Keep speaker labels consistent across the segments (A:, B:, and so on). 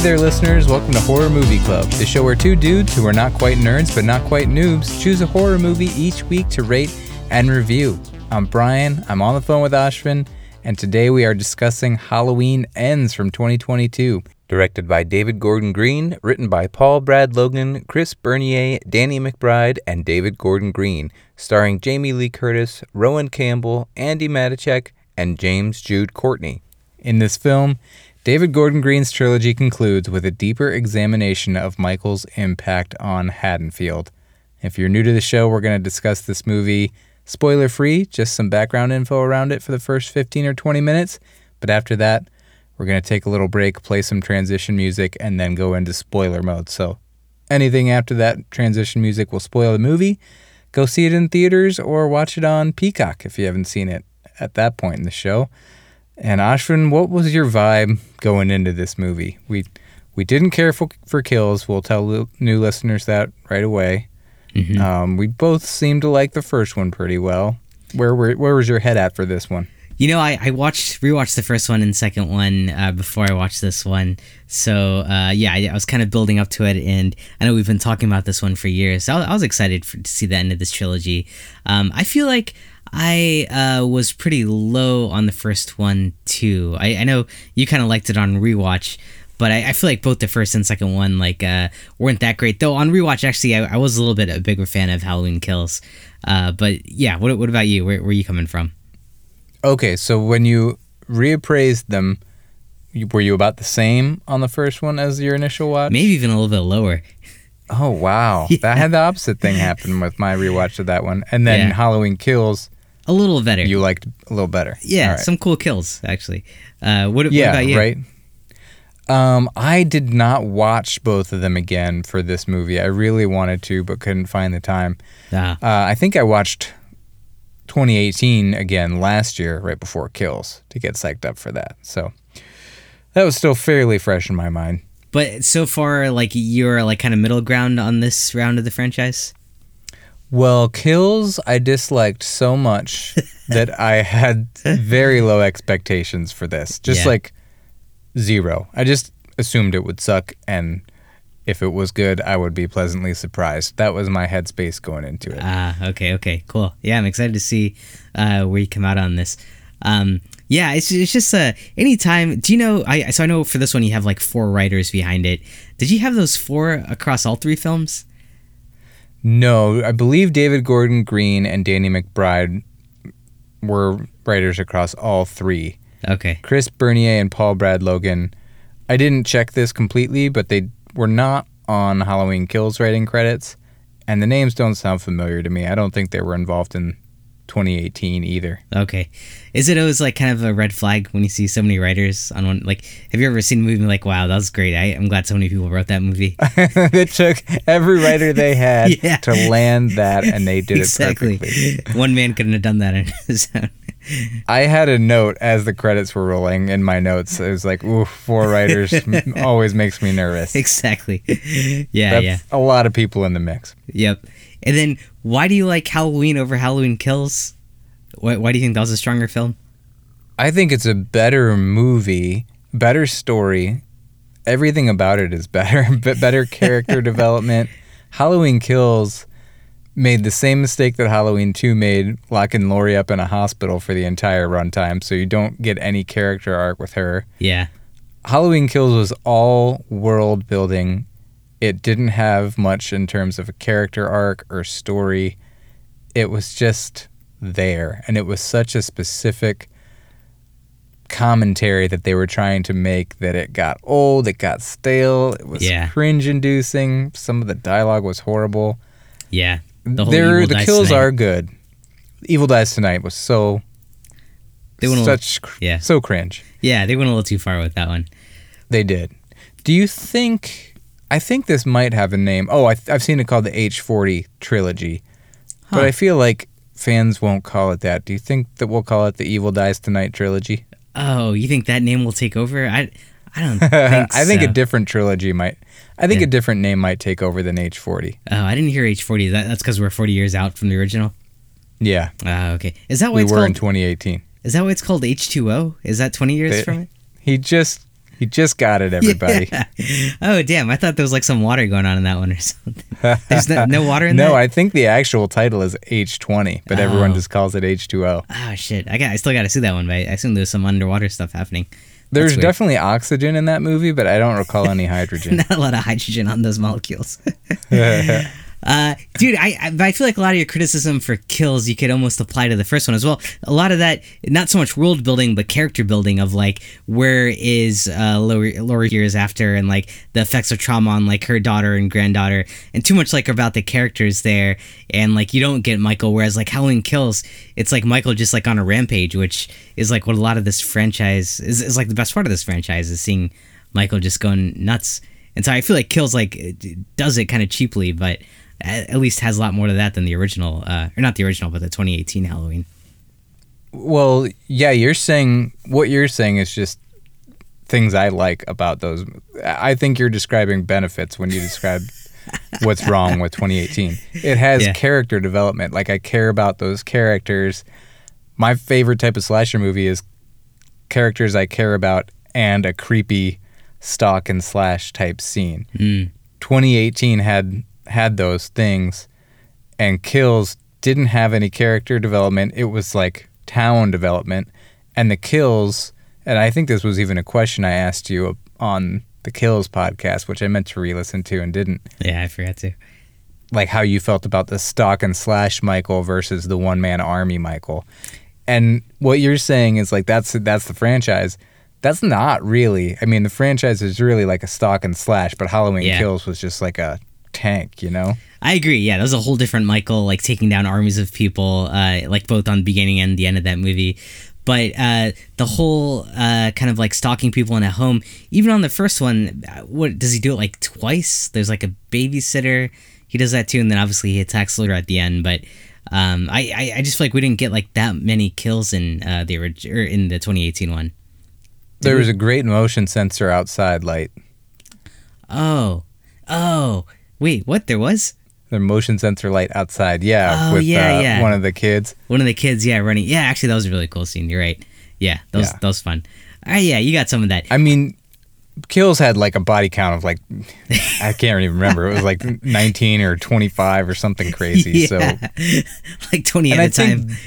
A: Hey there, listeners. Welcome to Horror Movie Club, the show where two dudes who are not quite nerds but not quite noobs choose a horror movie each week to rate and review. I'm Brian, I'm on the phone with Ashvin, and today we are discussing Halloween Ends from 2022. Directed by David Gordon Green, written by Paul Brad Logan, Chris Bernier, Danny McBride, and David Gordon Green, starring Jamie Lee Curtis, Rohan Campbell, Andi Matichak, and James Jude Courtney. In this film, David Gordon Green's trilogy concludes with a deeper examination of Michael's impact on Haddonfield. If you're new to the show, we're going to discuss this movie spoiler free, just some background info around it for the first 15 or 20 minutes. But after that, we're going to take a little break, play some transition music, and then go into spoiler mode. So anything after that transition music will spoil the movie. Go see it in theaters or watch it on Peacock if you haven't seen it at that point in the show. And Ashwin, what was your vibe going into this movie? We we didn't care for, for kills. We'll tell new listeners that right away. Mm-hmm. Um, we both seemed to like the first one pretty well. Where were where was your head at for this one?
B: You know, I, I watched rewatched the first one and second one uh, before I watched this one. So uh, yeah, I, I, was kind of building up to it, and I know we've been talking about this one for years. So I, I was excited for, to see the end of this trilogy. Um, I feel like I uh, was pretty low on the first one too. I, I know you kind of liked it on rewatch, but I, I, feel like both the first and second one like uh, weren't that great. Though on rewatch, actually, I, I, was a little bit a bigger fan of Halloween Kills. Uh, but yeah, what what about you? Where, where are you coming from?
A: Okay, so when you reappraised them, were you about the same on the first one as your initial watch?
B: Maybe even a little bit lower.
A: Oh wow, yeah. that had the opposite thing happen with my rewatch of that one, and then yeah. Halloween Kills
B: a little better.
A: You liked a little better.
B: Yeah, right. some cool kills actually. Uh, what, yeah, what about you?
A: Yeah, right. Um, I did not watch both of them again for this movie. I really wanted to, but couldn't find the time. Ah. Uh, I think I watched 2018 again last year, right before Kills, to get psyched up for that. So that was still fairly fresh in my mind.
B: But so far, like you're like kind of middle ground on this round of the franchise.
A: Well, Kills I disliked so much that I had very low expectations for this. Just yeah. like zero. I just assumed it would suck and if it was good, I would be pleasantly surprised. That was my headspace going into it.
B: Ah, okay, okay, cool. Yeah, I'm excited to see uh, where you come out on this. Um, yeah, it's, it's just uh, anytime. Do you know? I so I know for this one you have like four writers behind it. Did you have those four across all three films?
A: No, I believe David Gordon Green and Danny McBride were writers across all three.
B: Okay.
A: Chris Bernier and Paul Brad Logan. I didn't check this completely, but they were not on Halloween Kills writing credits, and the names don't sound familiar to me. I don't think they were involved in 2018 either.
B: Okay. Is it always like kind of a red flag when you see so many writers on one? Like, have you ever seen a movie like, wow, that was great. I, am glad so many people wrote that movie.
A: it took every writer they had yeah. to land that, and they did exactly. it perfectly.
B: One man couldn't have done that on his own.
A: I had a note as the credits were rolling in my notes. It was like, ooh, four writers always makes me nervous.
B: Exactly. Yeah, That's yeah.
A: A lot of people in the mix.
B: Yep. And then, why do you like Halloween over Halloween Kills? Why, why do you think that was a stronger film?
A: I think it's a better movie, better story. Everything about it is better, better character development. Halloween Kills made the same mistake that Halloween 2 made, locking Laurie up in a hospital for the entire runtime, so you don't get any character arc with her.
B: Yeah.
A: Halloween Kills was all world building it didn't have much in terms of a character arc or story. It was just there. And it was such a specific commentary that they were trying to make that it got old, it got stale, it was yeah. cringe inducing. Some of the dialogue was horrible.
B: Yeah.
A: The, there, the kills tonight. are good. Evil Dies Tonight was so they went such little, yeah. so cringe.
B: Yeah, they went a little too far with that one.
A: They did. Do you think I think this might have a name. Oh, I have seen it called the H40 trilogy, huh. but I feel like fans won't call it that. Do you think that we'll call it the Evil Dies Tonight trilogy?
B: Oh, you think that name will take over? I, I don't think. I
A: think a different trilogy might. I think yeah. a different name might take over than H40.
B: Oh, I didn't hear H40. That, that's because we're 40 years out from the original.
A: Yeah.
B: Uh, okay. Is that why
A: we
B: it's
A: were
B: called,
A: in 2018?
B: Is that why it's called H2O? Is that 20 years they, from it?
A: He just You just got it, everybody.
B: Yeah. Oh damn! I thought there was like some water going on in that one or something. There's no, no water in there?
A: no,
B: that.
A: I think the actual title is H20, but everyone
B: Oh.
A: just calls it H2O.
B: Oh shit! I got. I still got to see that one, but I assume there's some underwater stuff happening.
A: There's definitely oxygen in that movie, but I don't recall any hydrogen.
B: Not a lot of hydrogen on those molecules. Uh, dude, I, I feel like a lot of your criticism for kills you could almost apply to the first one as well. A lot of that, not so much world building, but character building of like where is uh, Laurie, Laurie years after, and like the effects of trauma on like her daughter and granddaughter, and too much like about the characters there, and like you don't get Michael. Whereas like Halloween Kills, it's like Michael just like on a rampage, which is like what a lot of this franchise is, is like the best part of this franchise is seeing Michael just going nuts. And so I feel like Kills like does it kind of cheaply, but at least has a lot more to that than the original, uh, or not the original, but the 2018 Halloween.
A: Well, yeah, you're saying what you're saying is just things I like about those. I think you're describing benefits when you describe what's wrong with 2018. It has
B: Yeah.
A: character development. Like I care about those characters. My favorite type of slasher movie is characters I care about and a creepy stalk and slash type scene.
B: Mm.
A: 2018 had had those things and kills didn't have any character development. It was like town development. And the kills and i think this was even a question i asked you on the kills podcast which i meant to re-listen to and didn't.
B: Yeah, I forgot to.
A: like how you felt about the stalk and slash michael versus the one-man army michael. And what you're saying is like that's that's the franchise. That's not really i mean the franchise is really like a stalk and slash but halloween
B: Yeah.
A: kills was just like a tank you know
B: I agree. Yeah, that was a whole different Michael, like taking down armies of people, uh, like both on the beginning and the end of that movie. But uh, the whole uh, kind of like stalking people in a home, even on the first one, uh, what does he do it like twice? There's like a babysitter. He does that too, and then obviously he attacks Laura at the end. But um, I, I, I just feel like we didn't get like that many kills in uh, the orig- or in the 2018 one.
A: There was a great motion sensor outside light.
B: Oh, oh, wait, what? There was
A: The motion sensor light outside, yeah,
B: Oh,
A: with
B: yeah,
A: uh,
B: yeah.
A: one of the kids.
B: One of the kids, yeah, running. Yeah, actually, that was a really cool scene. You're right. Yeah, that was
A: Yeah.
B: that was fun. Ah, yeah, you got some of that.
A: I mean, Kills had like a body count of like I can't even remember. It was like 19 or 25 or something crazy. So
B: Yeah. like twenty
A: and
B: at
A: I
B: a time.
A: think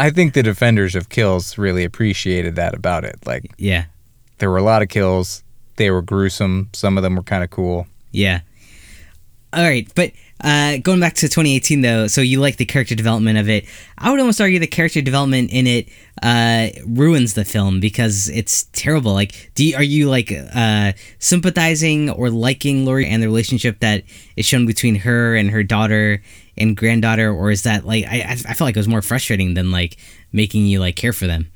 A: I think the defenders of Kills really appreciated that about it. Like
B: yeah,
A: there were a lot of kills. They were gruesome. Some of them were kind of cool.
B: yeah. All right, but uh, going back to 2018 though, so you like the character development of it. I would almost argue the character development in it uh, ruins the film because it's terrible. Like, do you, are you like uh, sympathizing or liking Laurie and the relationship that is shown between her and her daughter and granddaughter, or is that like I I I felt like it was more frustrating than like making you like care for them.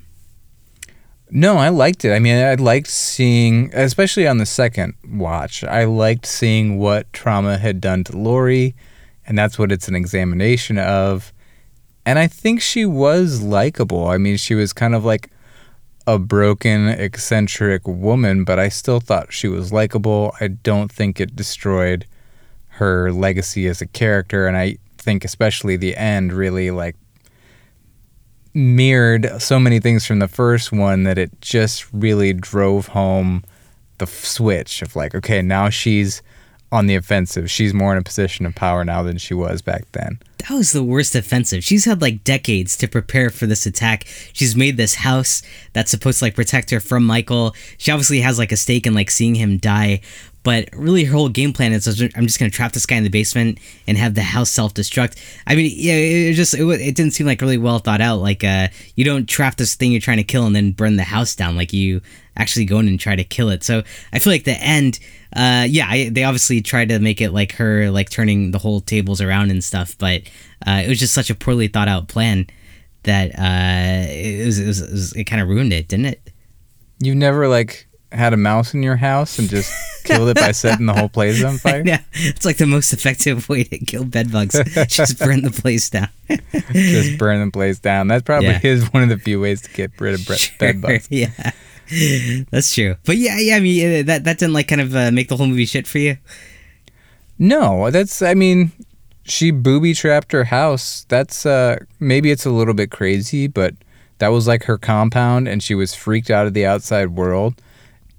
A: No, I liked it. I mean, I liked seeing, especially on the second watch, I liked seeing what trauma had done to Laurie, and that's what it's an examination of. And I think she was likable. I mean, she was kind of like a broken, eccentric woman, but I still thought she was likable. I don't think it destroyed her legacy as a character, and I think especially the end really like mirrored so many things from the first one that it just really drove home the switch of like, okay, now she's on the offensive. She's more in a position of power now than she was back then.
B: That was the worst offensive. She's had like decades to prepare for this attack. She's made this house that's supposed to like protect her from Michael. She obviously has like a stake in like seeing him die. But really, her whole game plan is I'm just gonna trap this guy in the basement and have the house self destruct. I mean, yeah, it just it, it didn't seem like really well thought out. Like, uh, you don't trap this thing you're trying to kill and then burn the house down. Like, you actually go in and try to kill it. So I feel like the end, uh, yeah, I, they obviously tried to make it like her like turning the whole tables around and stuff, but uh, it was just such a poorly thought out plan that uh, it was it, it, it kind of ruined it, didn't it?
A: You've never like had a mouse in your house and just killed it by setting the whole place on fire?
B: Yeah, it's like the most effective way to kill bed bugs. just burn the place down.
A: just burn the place down. That probably
B: Yeah.
A: is one of the few ways to get rid of bre- bed bugs.
B: Yeah, that's true. But yeah, yeah, I mean uh, that that didn't like kind of uh, make the whole movie shit for you.
A: No, that's I mean, she booby trapped her house. That's uh maybe it's a little bit crazy, but that was like her compound and she was freaked out of the outside world.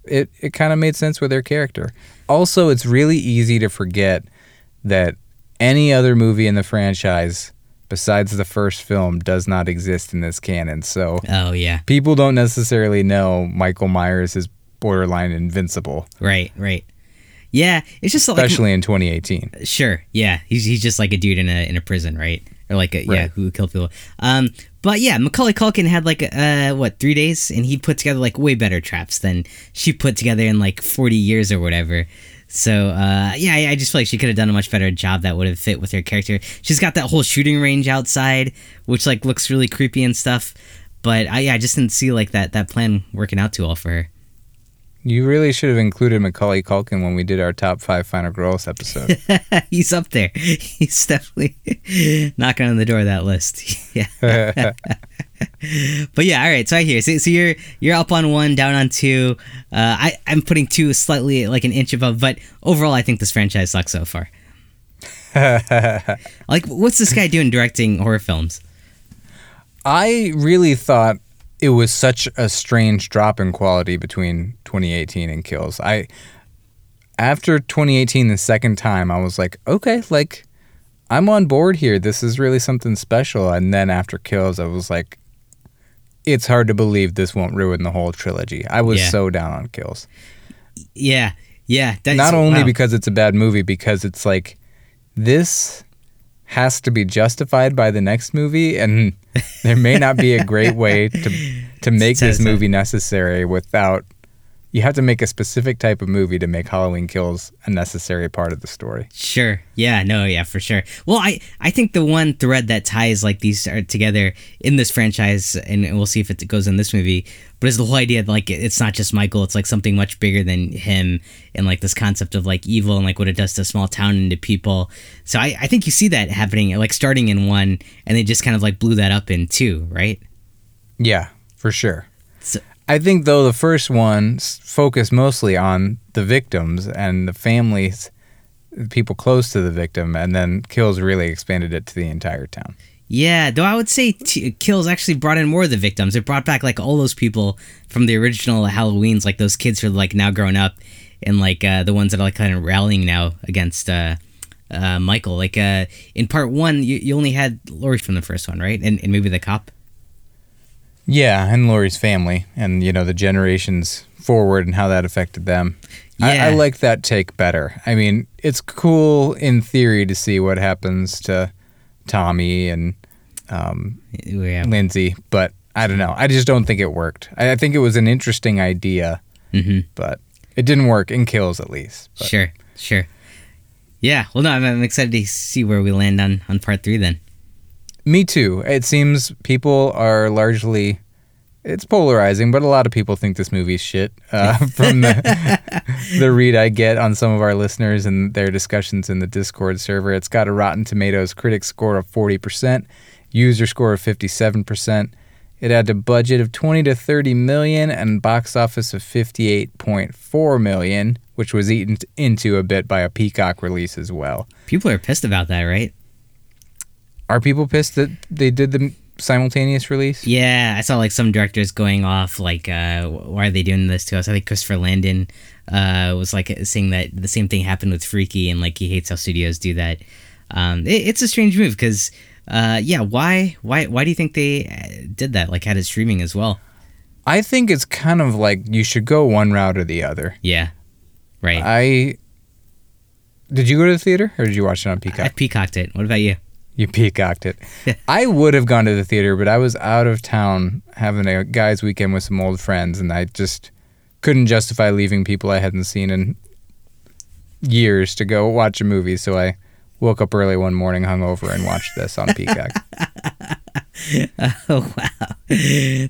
A: It, it kind of made sense with their character. Also, it's really easy to forget that any other movie in the franchise besides the first film does not exist in this canon. So
B: Oh yeah.
A: people don't necessarily know Michael Myers is borderline invincible,
B: Right. Right. Yeah. It's just like
A: especially in 2018.
B: Sure. Yeah. He's he's just like a dude in a in a prison, right? Or like a yeah, who killed people. Um but yeah, Macaulay Culkin had like uh what, 3 days and he put together like way better traps than she put together in like 40 years or whatever. So uh yeah, I I just feel like she could have done a much better job that would have fit with her character. She's got that whole shooting range outside, which like looks really creepy and stuff. But I yeah, I just didn't see like that that plan working out too well for her.
A: You really should have included Macaulay Culkin when we did our top five Final Girls episode.
B: He's up there. He's definitely knocking on the door of that list. yeah. But yeah, all right. So I hear. So, so you're you're up on one, down on two. Uh, I I'm putting two slightly like an inch above, but overall, I think this franchise sucks so far. Like, what's this guy doing directing horror films?
A: I really thought it was such a strange drop in quality between 2018 and Kills. I after 2018 the second time I was like, okay, like I'm on board here. This is really something special. And then after Kills I was like it's hard to believe this won't ruin the whole trilogy. I was
B: Yeah.
A: so down on Kills.
B: Yeah, yeah. That's,
A: Not only
B: wow.
A: because it's a bad movie because it's like this has to be justified by the next movie and there may not be a great way to to make this movie necessary without you have to make a specific type of movie to make Halloween Kills a necessary part of the story.
B: Sure. Yeah. No. Yeah. For sure. Well, I I think the one thread that ties like these are together in this franchise, and we'll see if it goes in this movie. But is the whole idea that like it's not just Michael; it's like something much bigger than him, and like this concept of like evil and like what it does to a small town and to people. So I I think you see that happening, like starting in one, and they just kind of like blew that up in two, right?
A: Yeah, for sure. I think though the first one focused mostly on the victims and the families, people close to the victim, and then Kills really expanded it to the entire town.
B: Yeah, though I would say t- Kills actually brought in more of the victims. It brought back like all those people from the original Halloweens, like those kids who are like now grown up, and like uh, the ones that are like kind of rallying now against uh, uh, Michael. Like uh, in part one, you, you only had Laurie from the first one, right? And, and maybe the cop.
A: Yeah, and Laurie's family, and you know the generations forward and how that affected them. I, I like that take better. I mean, it's cool in theory to see what happens to Tommy and um,
B: Yeah.
A: Lindsay, but I don't know. I just don't think it worked. I, I think it was an interesting idea,
B: hmm
A: but it didn't work in Kills at least. But
B: Sure. Sure. Yeah. Well, no, I'm, I'm excited to see where we land on on part three then.
A: Me too. It seems people are largely. It's polarizing, but a lot of people think this movie's shit. Uh, from the the read I get on some of our listeners and their discussions in the Discord server, it's got a Rotten Tomatoes critic score of forty percent, user score of fifty seven percent. It had a budget of twenty to thirty million and box office of fifty eight point four million, which was eaten into a bit by a Peacock release as well.
B: People are pissed about that, right?
A: Are people pissed that they did the simultaneous release?
B: Yeah, I saw like some directors going off like, uh, why are they doing this to us? I think Christopher Landon uh, was like saying that the same thing happened with Freaky, and like he hates how studios do that. Um, it, it's a strange move because, uh, yeah, why, why, why do you think they uh, did that? Like had it streaming as well?
A: I think it's kind of like you should go one route or the other.
B: Yeah, right.
A: I did you go to the theater or did you watch it on Peacock?
B: I
A: Peacock?
B: peacocked it. What about you?
A: You peacocked it. I would have gone to the theater, but I was out of town having a guys' weekend with some old friends, and I just couldn't justify leaving people I hadn't seen in years to go watch a movie. So I woke up early one morning, hungover, and watched this on Peacock.
B: Oh wow,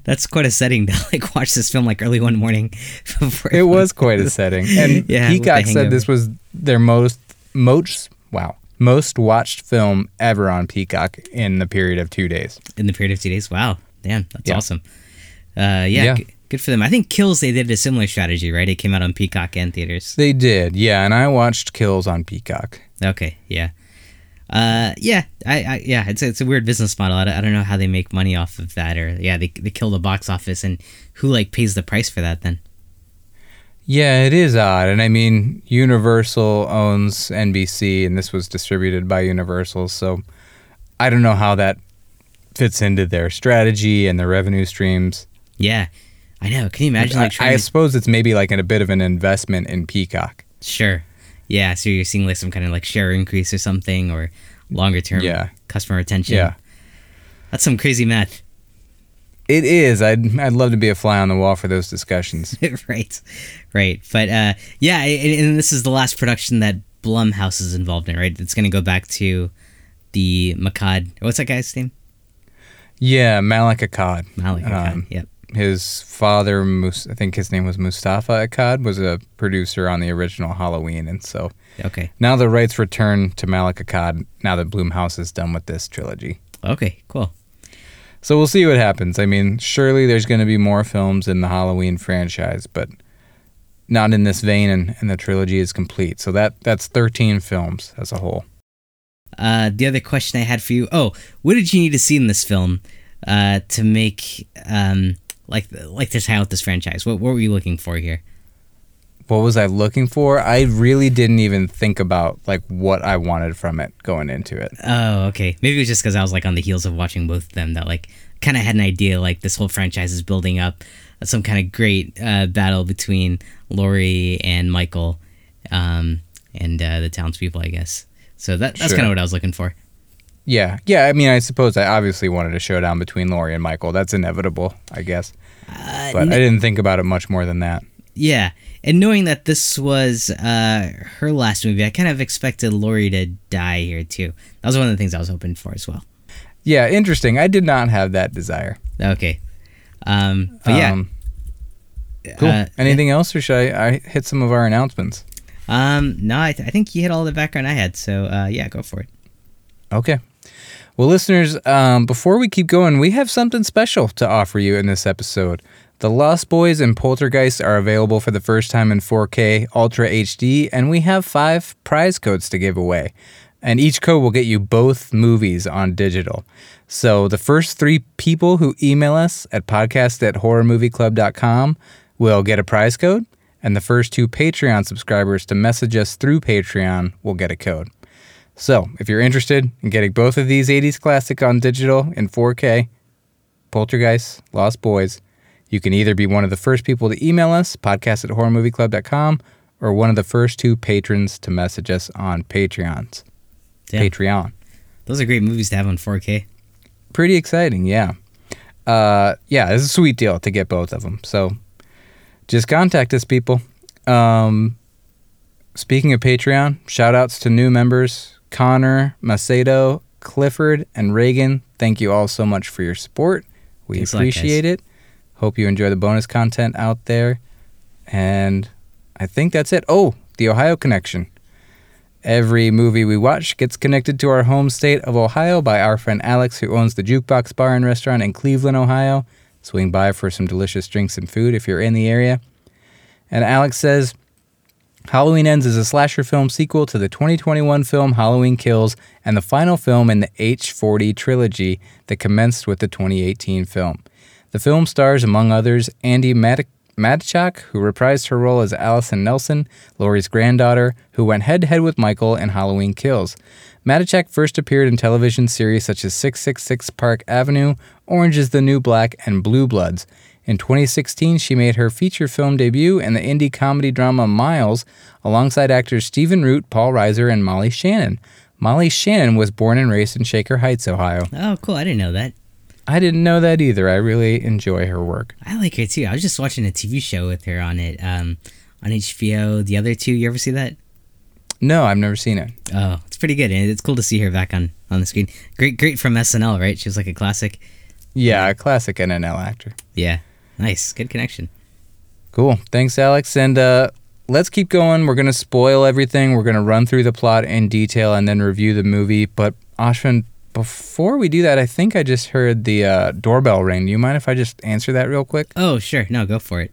B: that's quite a setting to like watch this film like early one morning. Before
A: it was quite a setting, and
B: Yeah,
A: Peacock said this was their most most wow most watched film ever on Peacock in the period of two days.
B: in the period of two days. Wow, damn, that's
A: Yeah.
B: awesome. Uh, yeah,
A: Yeah.
B: g- good for them. I think Kills they did a similar strategy, right? It came out on Peacock and theaters.
A: They did, yeah, and I watched Kills on Peacock.
B: Okay, yeah, uh, yeah, I, I yeah, it's it's a weird business model. I don't, I don't know how they make money off of that, or yeah, they they kill the box office, and who like pays the price for that then?
A: Yeah, it is odd. And I mean, Universal owns NBC, and this was distributed by Universal. So I don't know how that fits into their strategy and their revenue streams.
B: Yeah, I know. Can you imagine? Like,
A: I, I
B: to-
A: suppose it's maybe like in a bit of an investment in Peacock.
B: Sure. Yeah, so you're seeing like some kind of like share increase or something or longer term
A: Yeah.
B: customer retention.
A: Yeah.
B: That's some crazy math.
A: It is. I'd, I'd love to be a fly on the wall for those discussions.
B: right. Right. But uh yeah, and, and this is the last production that Blumhouse is involved in, right? It's going to go back to the Makad. What's that guy's name?
A: Yeah, Malek Akkad.
B: Malek Akkad.
A: Um,
B: yep.
A: His father, Mus- I think his name was Moustapha Akkad, was a producer on the original Halloween. And so
B: Okay.
A: now the rights return to Malek Akkad now that Blumhouse is done with this trilogy.
B: Okay, cool.
A: So we'll see what happens. I mean, surely there's going to be more films in the Halloween franchise, but not in this vein, and, and the trilogy is complete. So that that's 13 films as a whole.
B: Uh, the other question I had for you. Oh, what did you need to see in this film uh, to make um, like like this how with this franchise? What what were you looking for here?
A: What was I looking for? I really didn't even think about like what I wanted from it going into it.
B: Oh, okay. Maybe it was just because I was like on the heels of watching both of them that like kind of had an idea like this whole franchise is building up some kind of great uh, battle between Laurie and Michael um, and uh, the townspeople, I guess. So that that's
A: Sure.
B: kind of what I was looking for.
A: Yeah, yeah. I mean, I suppose I obviously wanted a showdown between Laurie and Michael. That's inevitable, I guess.
B: Uh,
A: But I didn't think about it much more than that.
B: Yeah, and knowing that this was uh, her last movie, I kind of expected Laurie to die here too. That was one of the things I was hoping for as well.
A: Yeah, interesting. I did not have that desire.
B: Okay, um, but yeah,
A: Um, cool.
B: uh,
A: Anything else, or should I, I hit some of our announcements?
B: um, no, I, th- I think you hit all the background I had. So uh, yeah, go for it.
A: Okay. Well, listeners, um, before we keep going, we have something special to offer you in this episode. The Lost Boys and Poltergeist are available for the first time in 4K Ultra HD, and we have five prize codes to give away. And each code will get you both movies on digital. So the first three people who email us at podcast at horrormovieclub.com will get a prize code, and the first two Patreon subscribers to message us through Patreon will get a code. So, if you're interested in getting both of these 80s classic on digital in 4K, Poltergeist, Lost Boys, you can either be one of the first people to email us, podcast at horrormovieclub.com, or one of the first two patrons to message us on Patreons.
B: Damn.
A: Patreon.
B: Those are great movies to have on 4K.
A: Pretty exciting, yeah. Uh, yeah, it's a sweet deal to get both of them. So just contact us, people. Um, speaking of Patreon, shout outs to new members Connor, Macedo, Clifford, and Reagan. Thank you all so much for your support. We
B: Thanks a lot,
A: appreciate it. Hope you enjoy the bonus content out there. And I think that's it. Oh, the Ohio Connection. Every movie we watch gets connected to our home state of Ohio by our friend Alex, who owns the Jukebox Bar and Restaurant in Cleveland, Ohio. Swing by for some delicious drinks and food if you're in the area. And Alex says Halloween Ends is a slasher film sequel to the 2021 film Halloween Kills and the final film in the H40 trilogy that commenced with the 2018 film. The film stars, among others, Andi Matichak, who reprised her role as Allison Nelson, Laurie's granddaughter, who went head to head with Michael in Halloween Kills. Madchak first appeared in television series such as 666 Park Avenue, Orange is the New Black, and Blue Bloods. In 2016, she made her feature film debut in the indie comedy drama Miles alongside actors Stephen Root, Paul Reiser, and Molly Shannon. Molly Shannon was born and raised in Shaker Heights, Ohio.
B: Oh, cool. I didn't know that.
A: I didn't know that either. I really enjoy her work.
B: I like her too. I was just watching a TV show with her on it um, on HBO. The other two, you ever see that?
A: No, I've never seen it.
B: Oh, it's pretty good, and it's cool to see her back on on the screen. Great, great from SNL, right? She was like a classic.
A: Yeah, a classic SNL actor.
B: Yeah, nice, good connection.
A: Cool. Thanks, Alex. And uh, let's keep going. We're going to spoil everything. We're going to run through the plot in detail and then review the movie. But, Ashwin, before we do that, I think I just heard the uh, doorbell ring. Do you mind if I just answer that real quick?
B: Oh, sure. No, go for it.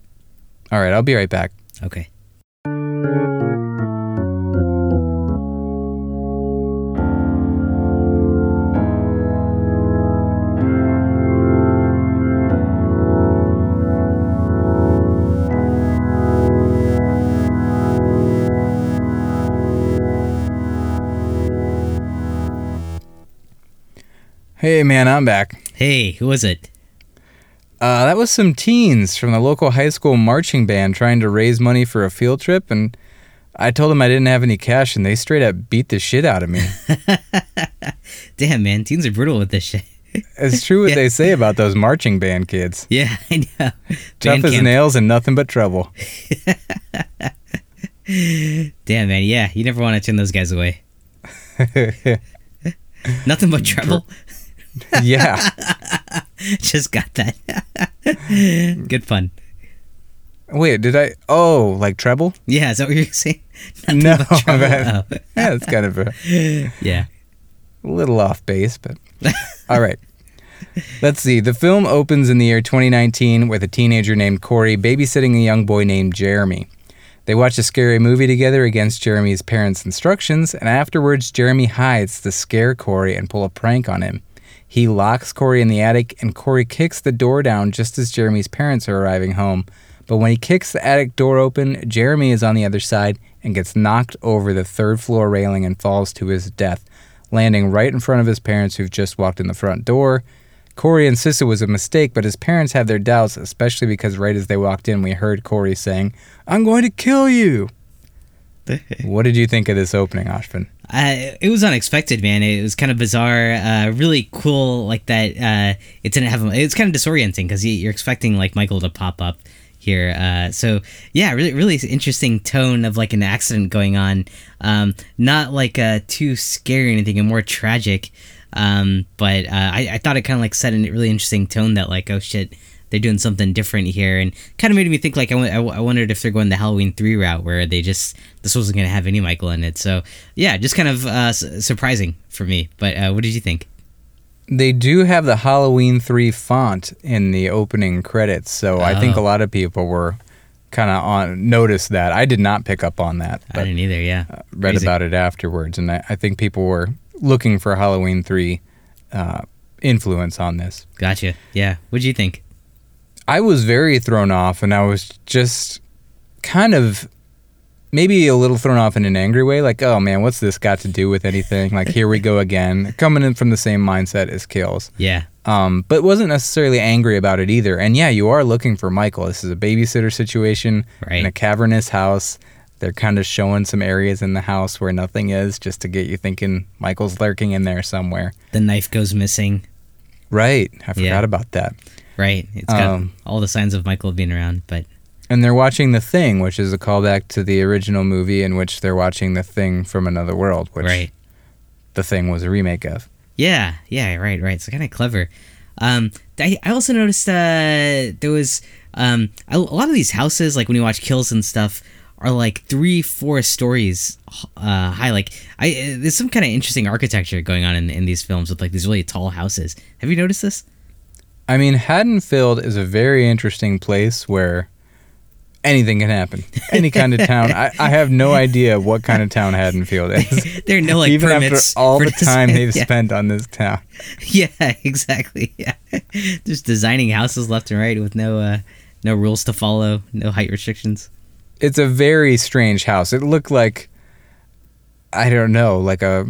A: All right, I'll be right back.
B: Okay.
A: Hey, man, I'm back.
B: Hey, who was it?
A: Uh, that was some teens from the local high school marching band trying to raise money for a field trip, and I told them I didn't have any cash, and they straight up beat the shit out of me.
B: Damn, man, teens are brutal with this shit.
A: it's true what
B: Yeah.
A: they say about those marching band kids.
B: Yeah, I know.
A: Tough
B: Band
A: as
B: camp.
A: nails and nothing but trouble.
B: Damn, man, yeah, you never want to turn those guys away. Nothing but trouble.
A: Yeah.
B: Just got that. Good fun.
A: Wait, did I? Oh, like treble?
B: Yeah, is that what you're saying? Nothing
A: No,
B: trouble. Oh.
A: Yeah, it's kind of a
B: Yeah.
A: A little off base, but all right. Let's see. The film opens in the year 2019 with a teenager named Corey babysitting a young boy named Jeremy. They watch a scary movie together against Jeremy's parents' instructions, and afterwards, Jeremy hides to scare Corey and pull a prank on him. He locks Corey in the attic, and Corey kicks the door down just as Jeremy's parents are arriving home. But when he kicks the attic door open, Jeremy is on the other side and gets knocked over the third floor railing and falls to his death, landing right in front of his parents who've just walked in the front door. Corey insisted it was a mistake, but his parents have their doubts, especially because right as they walked in, we heard Corey saying, I'm going to kill you. What did you think of this opening, Ashvin?
B: Uh, it was unexpected, man. It was kind of bizarre, uh, really cool. Like that, uh, it didn't have. It's kind of disorienting because you're expecting like Michael to pop up here. Uh, so yeah, really, really interesting tone of like an accident going on. Um, not like uh, too scary or anything, and more tragic. Um, but uh, I, I thought it kind of like set a really interesting tone that like, oh shit, they're doing something different here, and kind of made me think like I, w- I w- I wondered if they're going the Halloween three route where they just this wasn't going to have any Michael in it. So yeah, just kind of uh, s- surprising for me. But uh, what did you think?
A: They do have the Halloween 3 font in the opening credits, so I think
B: Oh.
A: a lot of people were kind of on noticed that. I did not pick up on that,
B: I didn't either. Yeah,
A: read
B: Crazy.
A: about it afterwards, and I, I think people were looking for Halloween 3 uh, influence on this.
B: Gotcha. Yeah. What'd you think?
A: I was very thrown off, and I was just kind of maybe a little thrown off in an angry way. Like, oh man, what's this got to do with anything? Like, here we go again, coming in from the same mindset as Kills.
B: Yeah.
A: Um, but wasn't necessarily angry about it either. And yeah, you are looking for Michael. This is a babysitter situation
B: Right.
A: in a cavernous house. They're kind of showing some areas in the house where nothing is, just to get you thinking Michael's lurking in there somewhere.
B: The knife goes missing.
A: Right. I forgot
B: Yeah.
A: about that.
B: Right. It's got
A: Um,
B: all the signs of Michael being around, but
A: And they're watching The Thing, which is a callback to the original movie in which they're watching The Thing from Another World, which
B: right.
A: The Thing was a remake of.
B: Yeah, yeah, right, right. So kind of clever. Um, I, I also noticed uh, there was um, a, a lot of these houses, like when you watch Kills and stuff, are like three, four stories uh, high. Like, I uh, there's some kind of interesting architecture going on in, in these films with like these really tall houses. Have you noticed this?
A: I mean, Haddonfield is a very interesting place where anything can happen. Any kind of town. I, I have no idea what kind of town Haddonfield is.
B: There are no like
A: Even after all the time
B: design-
A: they've
B: yeah.
A: spent on this town.
B: Yeah, exactly. Yeah, just designing houses left and right with no uh, no rules to follow, no height restrictions.
A: It's a very strange house. It looked like, I don't know, like a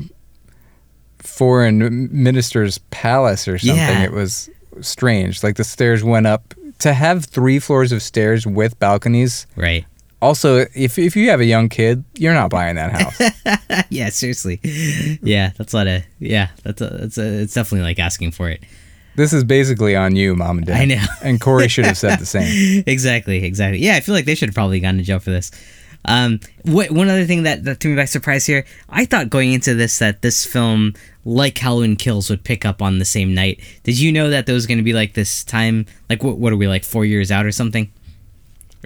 A: foreign minister's palace or something.
B: Yeah.
A: It was strange. Like the stairs went up. To have three floors of stairs with balconies.
B: Right.
A: Also, if, if you have a young kid, you're not buying that house.
B: yeah, seriously. Yeah, that's a lot of yeah. That's a, that's a, it's definitely like asking for it.
A: this is basically on you, mom and dad.
B: I know.
A: And Corey should have said the same.
B: exactly, exactly. Yeah, I feel like they should have probably gone to jail for this. Um, what one other thing that, that threw me by surprise here, I thought going into this that this film, like Halloween Kills, would pick up on the same night. Did you know that there was going to be like this time? Like, what, what are we like four years out or something?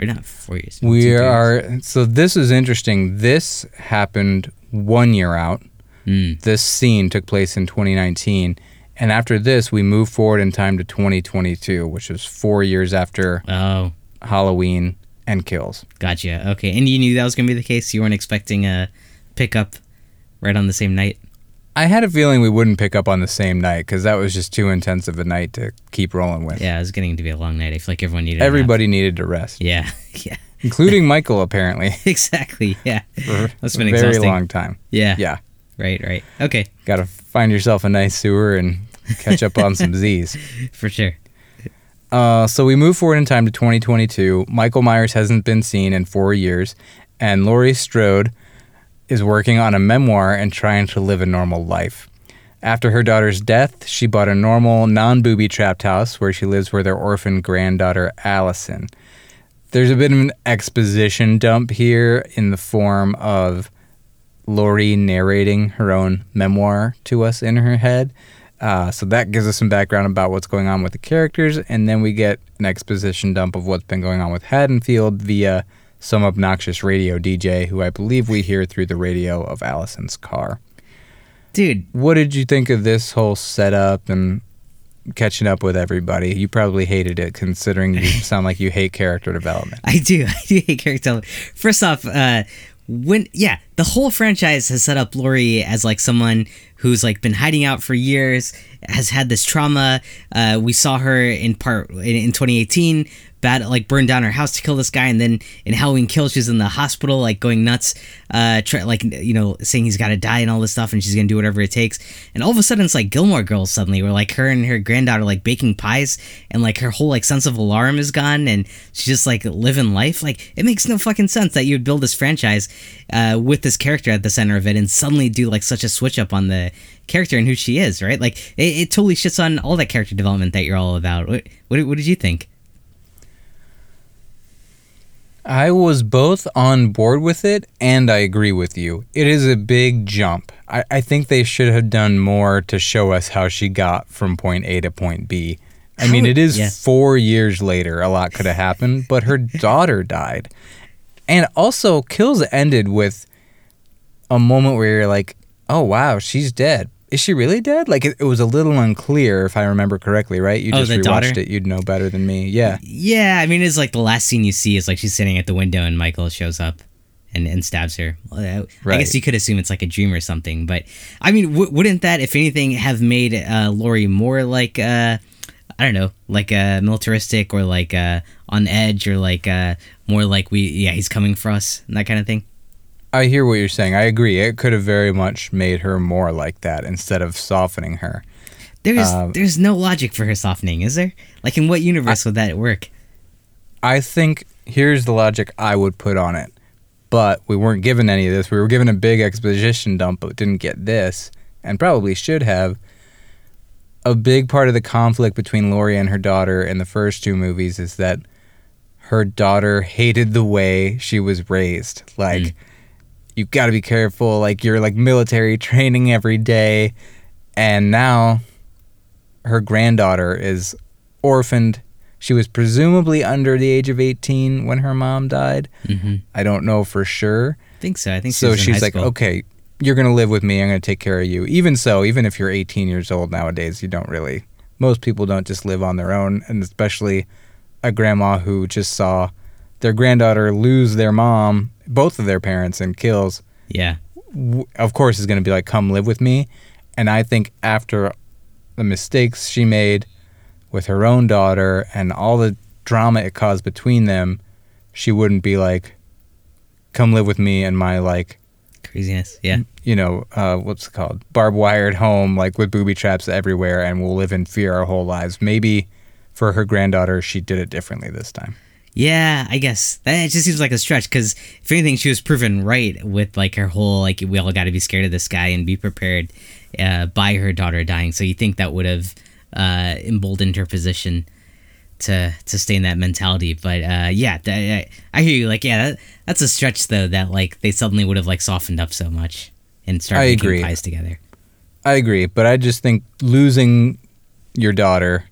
B: Or not four years? two,
A: We
B: years.
A: are so this is interesting. This happened one year out.
B: Mm,
A: This scene took place in 2019, and after this, we move forward in time to 2022, which is four years after
B: oh,
A: Halloween and Kills.
B: gotcha. Okay, and you knew that was going to be the case. You weren't expecting a pickup right on the same night.
A: I had a feeling we wouldn't pick up on the same night because that was just too intense of a night to keep rolling with.
B: Yeah, it was getting to be a long night. I feel like everyone needed.
A: Everybody needed to rest,
B: Yeah, yeah,
A: including Michael, apparently,
B: exactly. Yeah,
A: for
B: That's been a
A: very
B: exhausting.
A: long time.
B: yeah,
A: Yeah.
B: Right, right. Okay.
A: Got to find yourself a nice sewer and catch up on some Z's.
B: For sure.
A: Uh, so we move forward in time to 2022. Michael Myers hasn't been seen in four years, and Laurie Strode is working on a memoir and trying to live a normal life. After her daughter's death, she bought a normal, non booby trapped house where she lives with her orphan granddaughter, Allison. There's a bit of an exposition dump here in the form of Laurie narrating her own memoir to us in her head. Uh, so that gives us some background about what's going on with the characters, and then we get an exposition dump of what's been going on with Haddonfield via some obnoxious radio DJ who I believe we hear through the radio of Allison's car.
B: Dude,
A: What did you think of this whole setup and catching up with everybody? You probably hated it considering you sound like you hate character development.
B: I do. I do hate character development. First off, uh, when yeah, the whole franchise has set up Laurie as like someone who's like been hiding out for years, has had this trauma. Uh, we saw her in part in, in 2018 bad like burn down her house to kill this guy and then in halloween kill she's in the hospital like going nuts uh like you know saying he's got to die and all this stuff and she's gonna do whatever it takes. And all of a sudden it's like gilmore girls suddenly where like her and her granddaughter like baking pies and like her whole like sense of alarm is gone and she's just like living life. Like it makes no fucking sense that you would build this franchise uh with this character at the center of it and suddenly do like such a switch up on the character and who she is right? Like it, it totally shits on all that character development that you're all about. What, what, what did you think
A: I was both on board with it and I agree with you. It is a big jump. I, I think they should have done more to show us how she got from point A to point B. I mean, it is four years later. A lot could have happened, but her daughter died. And also, Kills ended with a moment where you're like, oh, wow, she's dead. Is she really dead? Like, it, it was a little unclear, if I remember correctly, right? You
B: Oh,
A: just
B: the
A: rewatched
B: daughter?
A: it. You'd know better than me. Yeah.
B: Yeah, I mean, it's like the last scene you see is like she's sitting at the window and Michael shows up and, and stabs her. I- I
A: Right.
B: guess you could assume it's like a dream or something, but I mean, w- wouldn't that, if anything, have made uh, Laurie more like, uh, I don't know, like uh, militaristic or like uh, on edge or like uh, more like we, yeah, he's coming for us and that kind of thing?
A: I hear what you're saying. I agree. It could have very much made her more like that instead of softening her.
B: There's
A: Um,
B: there's no logic for her softening, is there? Like, in what universe would that work?
A: I think here's the logic I would put on it. But we weren't given any of this. We were given a big exposition dump, but didn't get this, and probably should have. A big part of the conflict between Laurie and her daughter in the first two movies is that her daughter hated the way she was raised. Like,
B: Mm.
A: You got to be careful. Like, you're like military training every day. And now her granddaughter is orphaned. She was presumably under the age of 18 when her mom died.
B: Mm-hmm.
A: I don't know for sure.
B: I think so. I think
A: So she's like,
B: school.
A: okay, you're going to live with me. I'm going to take care of you. Even so, even if you're 18 years old nowadays, you don't really, most people don't just live on their own. And especially a grandma who just saw their granddaughter lose their mom, both of their parents, and kills,
B: Yeah.
A: w- of course, is going to be like, come live with me. And I think after the mistakes she made with her own daughter and all the drama it caused between them, she wouldn't be like, come live with me and my like
B: Craziness. Yeah.
A: you know, uh, what's it called? Barbed wired home, like with booby traps everywhere, and we'll live in fear our whole lives. Maybe for her granddaughter, she did it differently this time.
B: Yeah, I guess that it just seems like a stretch because if anything, she was proven right with like her whole like we all got to be scared of this guy and be prepared uh, by her daughter dying. So you think that would have uh, emboldened her position to to stay in that mentality? But uh, yeah, th- I, I hear you. Like, yeah, that, that's a stretch though. That like they suddenly would have like softened up so much and started
A: I
B: making
A: agree.
B: pies together.
A: I agree, but I just think losing your daughter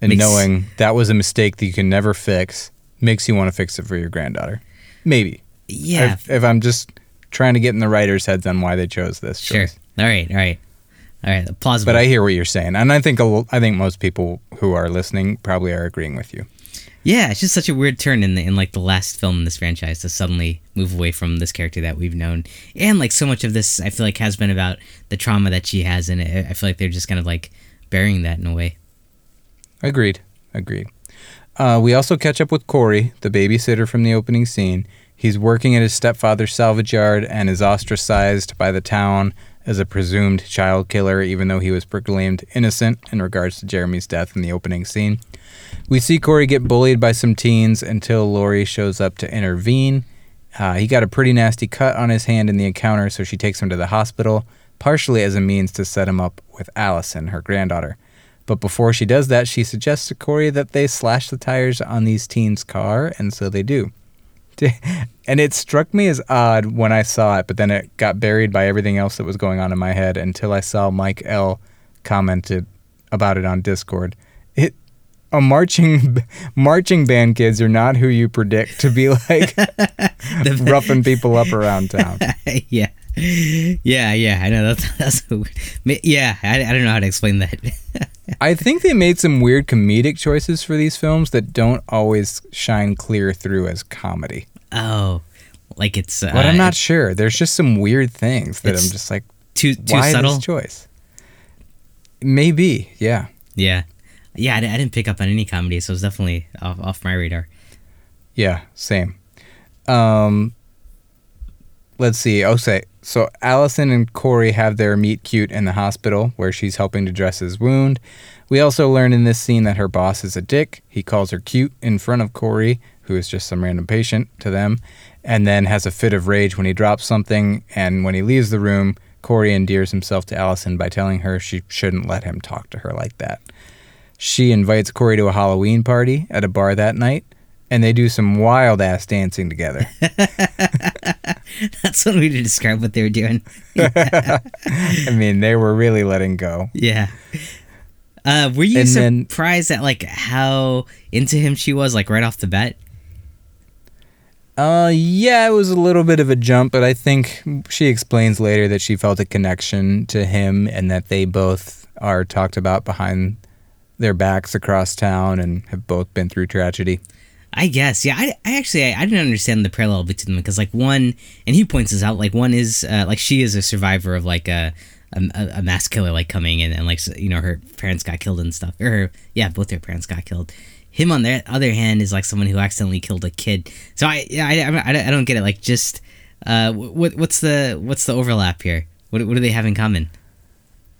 A: and
B: Makes-
A: knowing that was a mistake that you can never fix makes you want to fix it for your granddaughter. Maybe.
B: Yeah,
A: If, if I'm just trying to get in the writers' heads on why they chose this
B: sure.
A: choice.
B: All right, all right, all right. Plausible.
A: But I hear what you're saying, and I think a I think most people who are listening probably are agreeing with you.
B: Yeah, it's just such a weird turn in the, in like the last film in this franchise to suddenly move away from this character that we've known, and like so much of this, I feel like has been about the trauma that she has, and I feel like they're just kind of like burying that in a way.
A: Agreed. Agreed. Uh, we also catch up with Corey, the babysitter from the opening scene. He's working at his stepfather's salvage yard and is ostracized by the town as a presumed child killer, even though he was proclaimed innocent in regards to Jeremy's death in the opening scene. We see Corey get bullied by some teens until Laurie shows up to intervene. Uh, he got a pretty nasty cut on his hand in the encounter, so she takes him to the hospital, partially as a means to set him up with Allison, her granddaughter. But before she does that, she suggests to Corey that they slash the tires on these teens' car, and so they do. And it struck me as odd when I saw it, but then it got buried by everything else that was going on in my head until I saw Mike L commented about it on Discord. It a marching marching band kids are not who you predict to be like roughing people up around town.
B: yeah. Yeah, yeah, I know that's that's a weird, yeah. I, I don't know how to explain that.
A: I think they made some weird comedic choices for these films that don't always shine clear through as comedy.
B: Oh, like it's. Uh,
A: But I'm not sure. There's just some weird things that I'm just like,
B: too too
A: why
B: subtle.
A: choice? Maybe, yeah.
B: Yeah, yeah. I, I didn't pick up on any comedy, so it's definitely off, off my radar.
A: Yeah, same. Um, let's see. Oh, say so. Allison and Corey have their meet cute in the hospital where she's helping to dress his wound. We also learn in this scene that her boss is a dick. He calls her cute in front of Corey, who is just some random patient to them, and then has a fit of rage when he drops something. And when he leaves the room, Corey endears himself to Allison by telling her she shouldn't let him talk to her like that. She invites Corey to a Halloween party at a bar that night, and they do some wild ass dancing together.
B: That's one way to describe what they were doing.
A: I mean, they were really letting go.
B: Yeah. Uh, were you
A: And then-
B: surprised at like how into him she was, like right off the bat?
A: Uh, yeah, it was a little bit of a jump, but I think she explains later that she felt a connection to him and that they both are talked about behind their backs across town and have both been through tragedy.
B: I guess, yeah. I, I actually I, I didn't understand the parallel between them because like one, and he points this out, like one is uh, like she is a survivor of like a a, a mass killer like coming in and like you know her parents got killed and stuff, or her, yeah, both their parents got killed. Him on the other hand is like someone who accidentally killed a kid. So I yeah I, I, I don't get it. Like just uh what what's the what's the overlap here? What what do they have in common?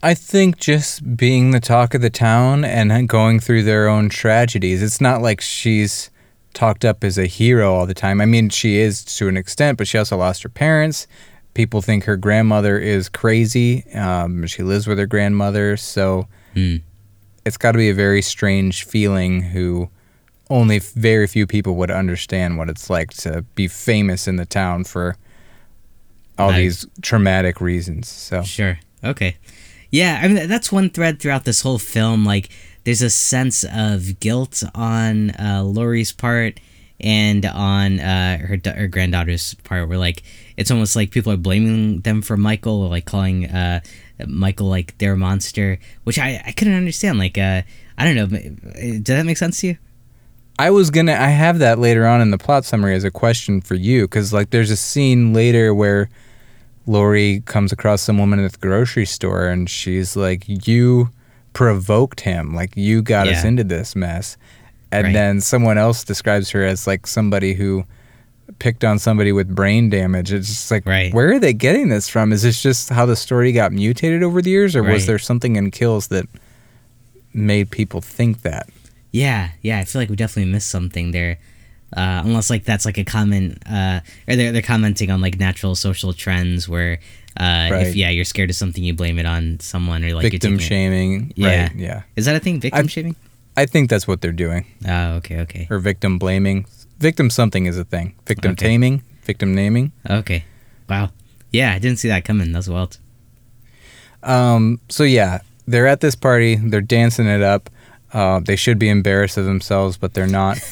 A: I think just being the talk of the town and going through their own tragedies. It's not like she's talked up as a hero all the time. I mean, she is to an extent, but she also lost her parents. People think her grandmother is crazy. Um, she lives with her grandmother, so
B: Hmm.
A: it's got to be a very strange feeling. Who only very few people would understand what it's like to be famous in the town for all
B: Right.
A: these traumatic reasons. So
B: Sure. Okay. Yeah, I mean that's one thread throughout this whole film. Like, there's a sense of guilt on uh, Laurie's part and on uh, her her granddaughter's part, where like it's almost like people are blaming them for Michael, or like calling uh, Michael like their monster, which I I couldn't understand. Like, uh, I don't know. Does that make sense to you?
A: I was gonna. I have that later on in the plot summary as a question for you, because like there's a scene later where Laurie comes across some woman at the grocery store, and she's like, "You provoked him. Like you got us into this mess." And
B: Right.
A: then someone else describes her as like somebody who picked on somebody with brain damage. It's just like,
B: Right.
A: where are they getting this from? Is this just how the story got mutated over the years, or was there something in Kills that made people think that?
B: Yeah, yeah, I feel like we definitely missed something there. Uh, unless like that's like a comment, uh, or they're they're commenting on like natural social trends where, uh,
A: Right.
B: if yeah you're scared of something, you blame it on someone or like
A: Victim
B: taking it-
A: shaming.
B: Yeah.
A: Right. Yeah.
B: Is that a thing? Victim
A: I've-
B: shaming?
A: I think that's what they're doing.
B: Oh, okay, okay,
A: Or victim blaming. Victim something is a thing. Victim
B: Okay.
A: taming. Victim naming.
B: okay. Wow. Yeah, I didn't see that coming. That's wild.
A: Um, so yeah, they're at this party. They're dancing it up. Uh, they should be embarrassed of themselves, but they're not.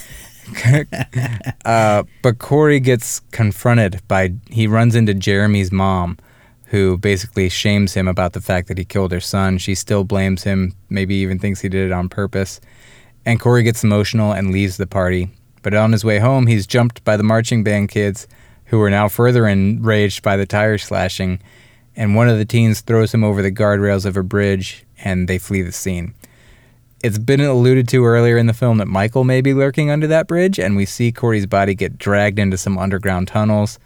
A: uh, but Corey gets confronted by he runs into Jeremy's mom, who basically shames him about the fact that he killed her son. She still blames him, maybe even thinks he did it on purpose. And Corey gets emotional and leaves the party. But on his way home, he's jumped by the marching band kids, who are now further enraged by the tire slashing. And one of the teens throws him over the guardrails of a bridge, and they flee the scene. It's been alluded to earlier in the film that Michael may be lurking under that bridge, and we see Corey's body get dragged into some underground tunnels.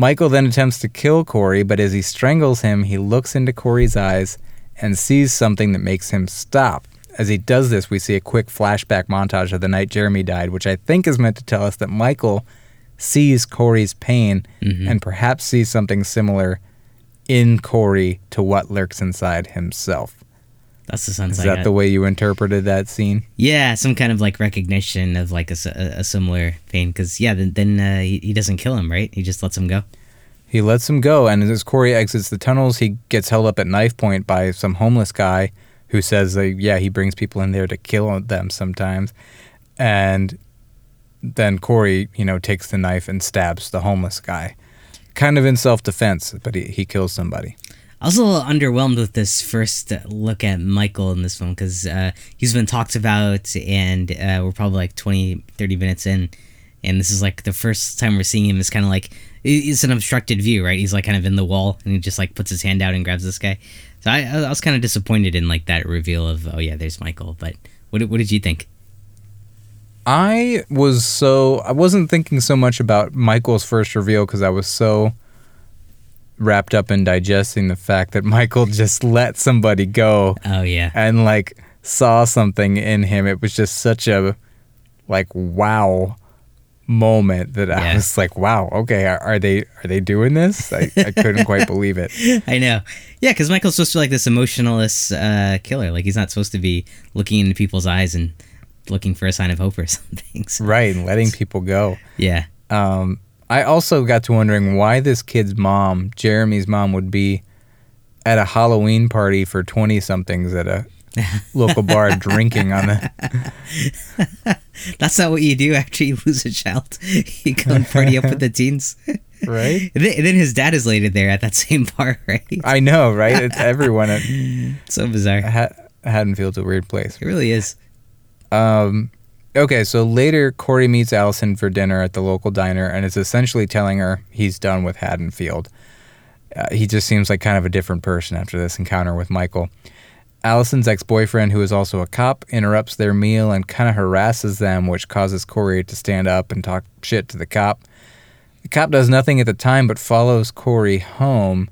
A: Michael then attempts to kill Corey, but as he strangles him, he looks into Corey's eyes and sees something that makes him stop. As he does this, we see a quick flashback montage of the night Jeremy died, which I think is meant to tell us that Michael sees Corey's pain mm-hmm. and perhaps sees something similar in Corey to what lurks inside himself.
B: That's the sense
A: Is
B: I
A: that
B: got.
A: the way you interpreted that scene?
B: yeah, some kind of like recognition of like a similar thing. Because yeah, then, then uh, he, he doesn't kill him, right? He just lets him go.
A: He lets him go, and as Corey exits the tunnels, he gets held up at knife point by some homeless guy who says, uh, "Yeah, he brings people in there to kill them sometimes." And then Corey, you know, takes the knife and stabs the homeless guy, kind of in self-defense, but he, he kills somebody.
B: I was a little underwhelmed with this first look at Michael in this film because uh, he's been talked about and uh, we're probably like 20, 30 minutes in. And this is like the first time we're seeing him is kind of like, it's an obstructed view, right? He's like kind of in the wall and he just like puts his hand out and grabs this guy. So I, I was kind of disappointed in like that reveal of, oh yeah, there's Michael. But what, what did you think?
A: I was so I wasn't thinking so much about Michael's first reveal because I was so wrapped up in digesting the fact that Michael just let somebody go
B: Oh yeah.
A: and like saw something in him. It was just such a like wow moment that I was like, wow, okay, are, are they are they doing this? I, I couldn't quite believe it.
B: I know. Yeah, because Michael's supposed to be like this emotionless uh, killer. Like he's not supposed to be looking into people's eyes and looking for a sign of hope or something. So,
A: Right, and letting people go.
B: yeah.
A: Um, I also got to wondering why this kid's mom, Jeremy's mom, would be at a Halloween party for 20 somethings at a local bar drinking on the.
B: That's not what you do after you lose a child. You go and party up with the teens.
A: Right?
B: And then, his dad is later there at that same bar, right?
A: I know, right? It's everyone at
B: so bizarre.
A: ha- Haddonfield's a weird place.
B: It really is.
A: Um, okay, so later Corey meets Allison for dinner at the local diner and is essentially telling her he's done with Haddonfield. Uh, he just seems like kind of a different person after this encounter with Michael. Allison's ex boyfriend, who is also a cop, interrupts their meal and kind of harasses them, which causes Corey to stand up and talk shit to the cop. The cop does nothing at the time but follows Corey home.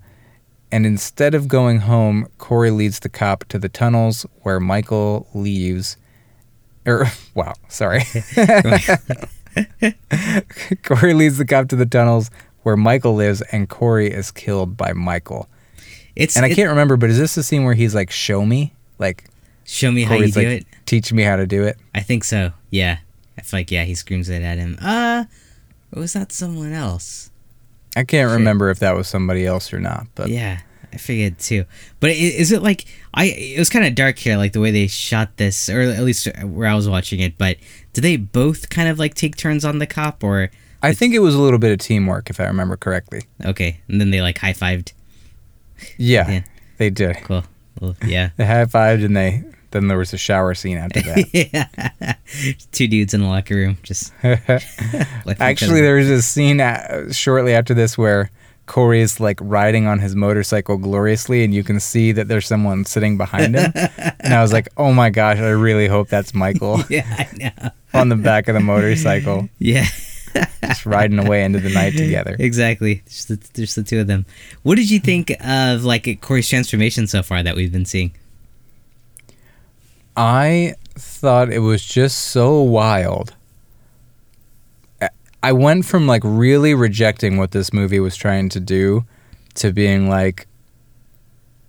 A: And instead of going home, Corey leads the cop to the tunnels where Michael leaves. Or, wow, sorry. Corey leads the cop to the tunnels where Michael lives, and Corey is killed by Michael.
B: It's
A: And I
B: it-
A: can't remember, but is this the scene where he's like, "Show me"? Like
B: show me how you
A: Corey's
B: do it.
A: "Teach me how to do it."
B: I think so. Yeah. I feel like yeah, he screams it at him. Uh, or was that someone else?
A: I can't
B: Shit.
A: remember if that was somebody else or not, but
B: Yeah, I figured too. But is it like I? It was kind of dark here, like the way they shot this, or at least where I was watching it. But did they both kind of like take turns on the cop, or
A: I think it was a little bit of teamwork, if I remember correctly.
B: okay, and then they like high fived?
A: Yeah,
B: Yeah.
A: they did.
B: Cool. Well, yeah.
A: They high fived, and they then there was a shower scene after that.
B: yeah. Two dudes in the locker room, just
A: Actually, there was a scene uh, shortly after this where Corey is like riding on his motorcycle gloriously, and you can see that there's someone sitting behind him. and I was like, "Oh my gosh, I really hope that's Michael
B: Yeah, I know.
A: on the back of the motorcycle,
B: Yeah.
A: just riding away into the night together."
B: Exactly. Just the, just the two of them. What did you think of like Corey's transformation so far that we've been seeing?
A: I thought it was just so wild. I- went from like really rejecting what this movie was trying to do to being like,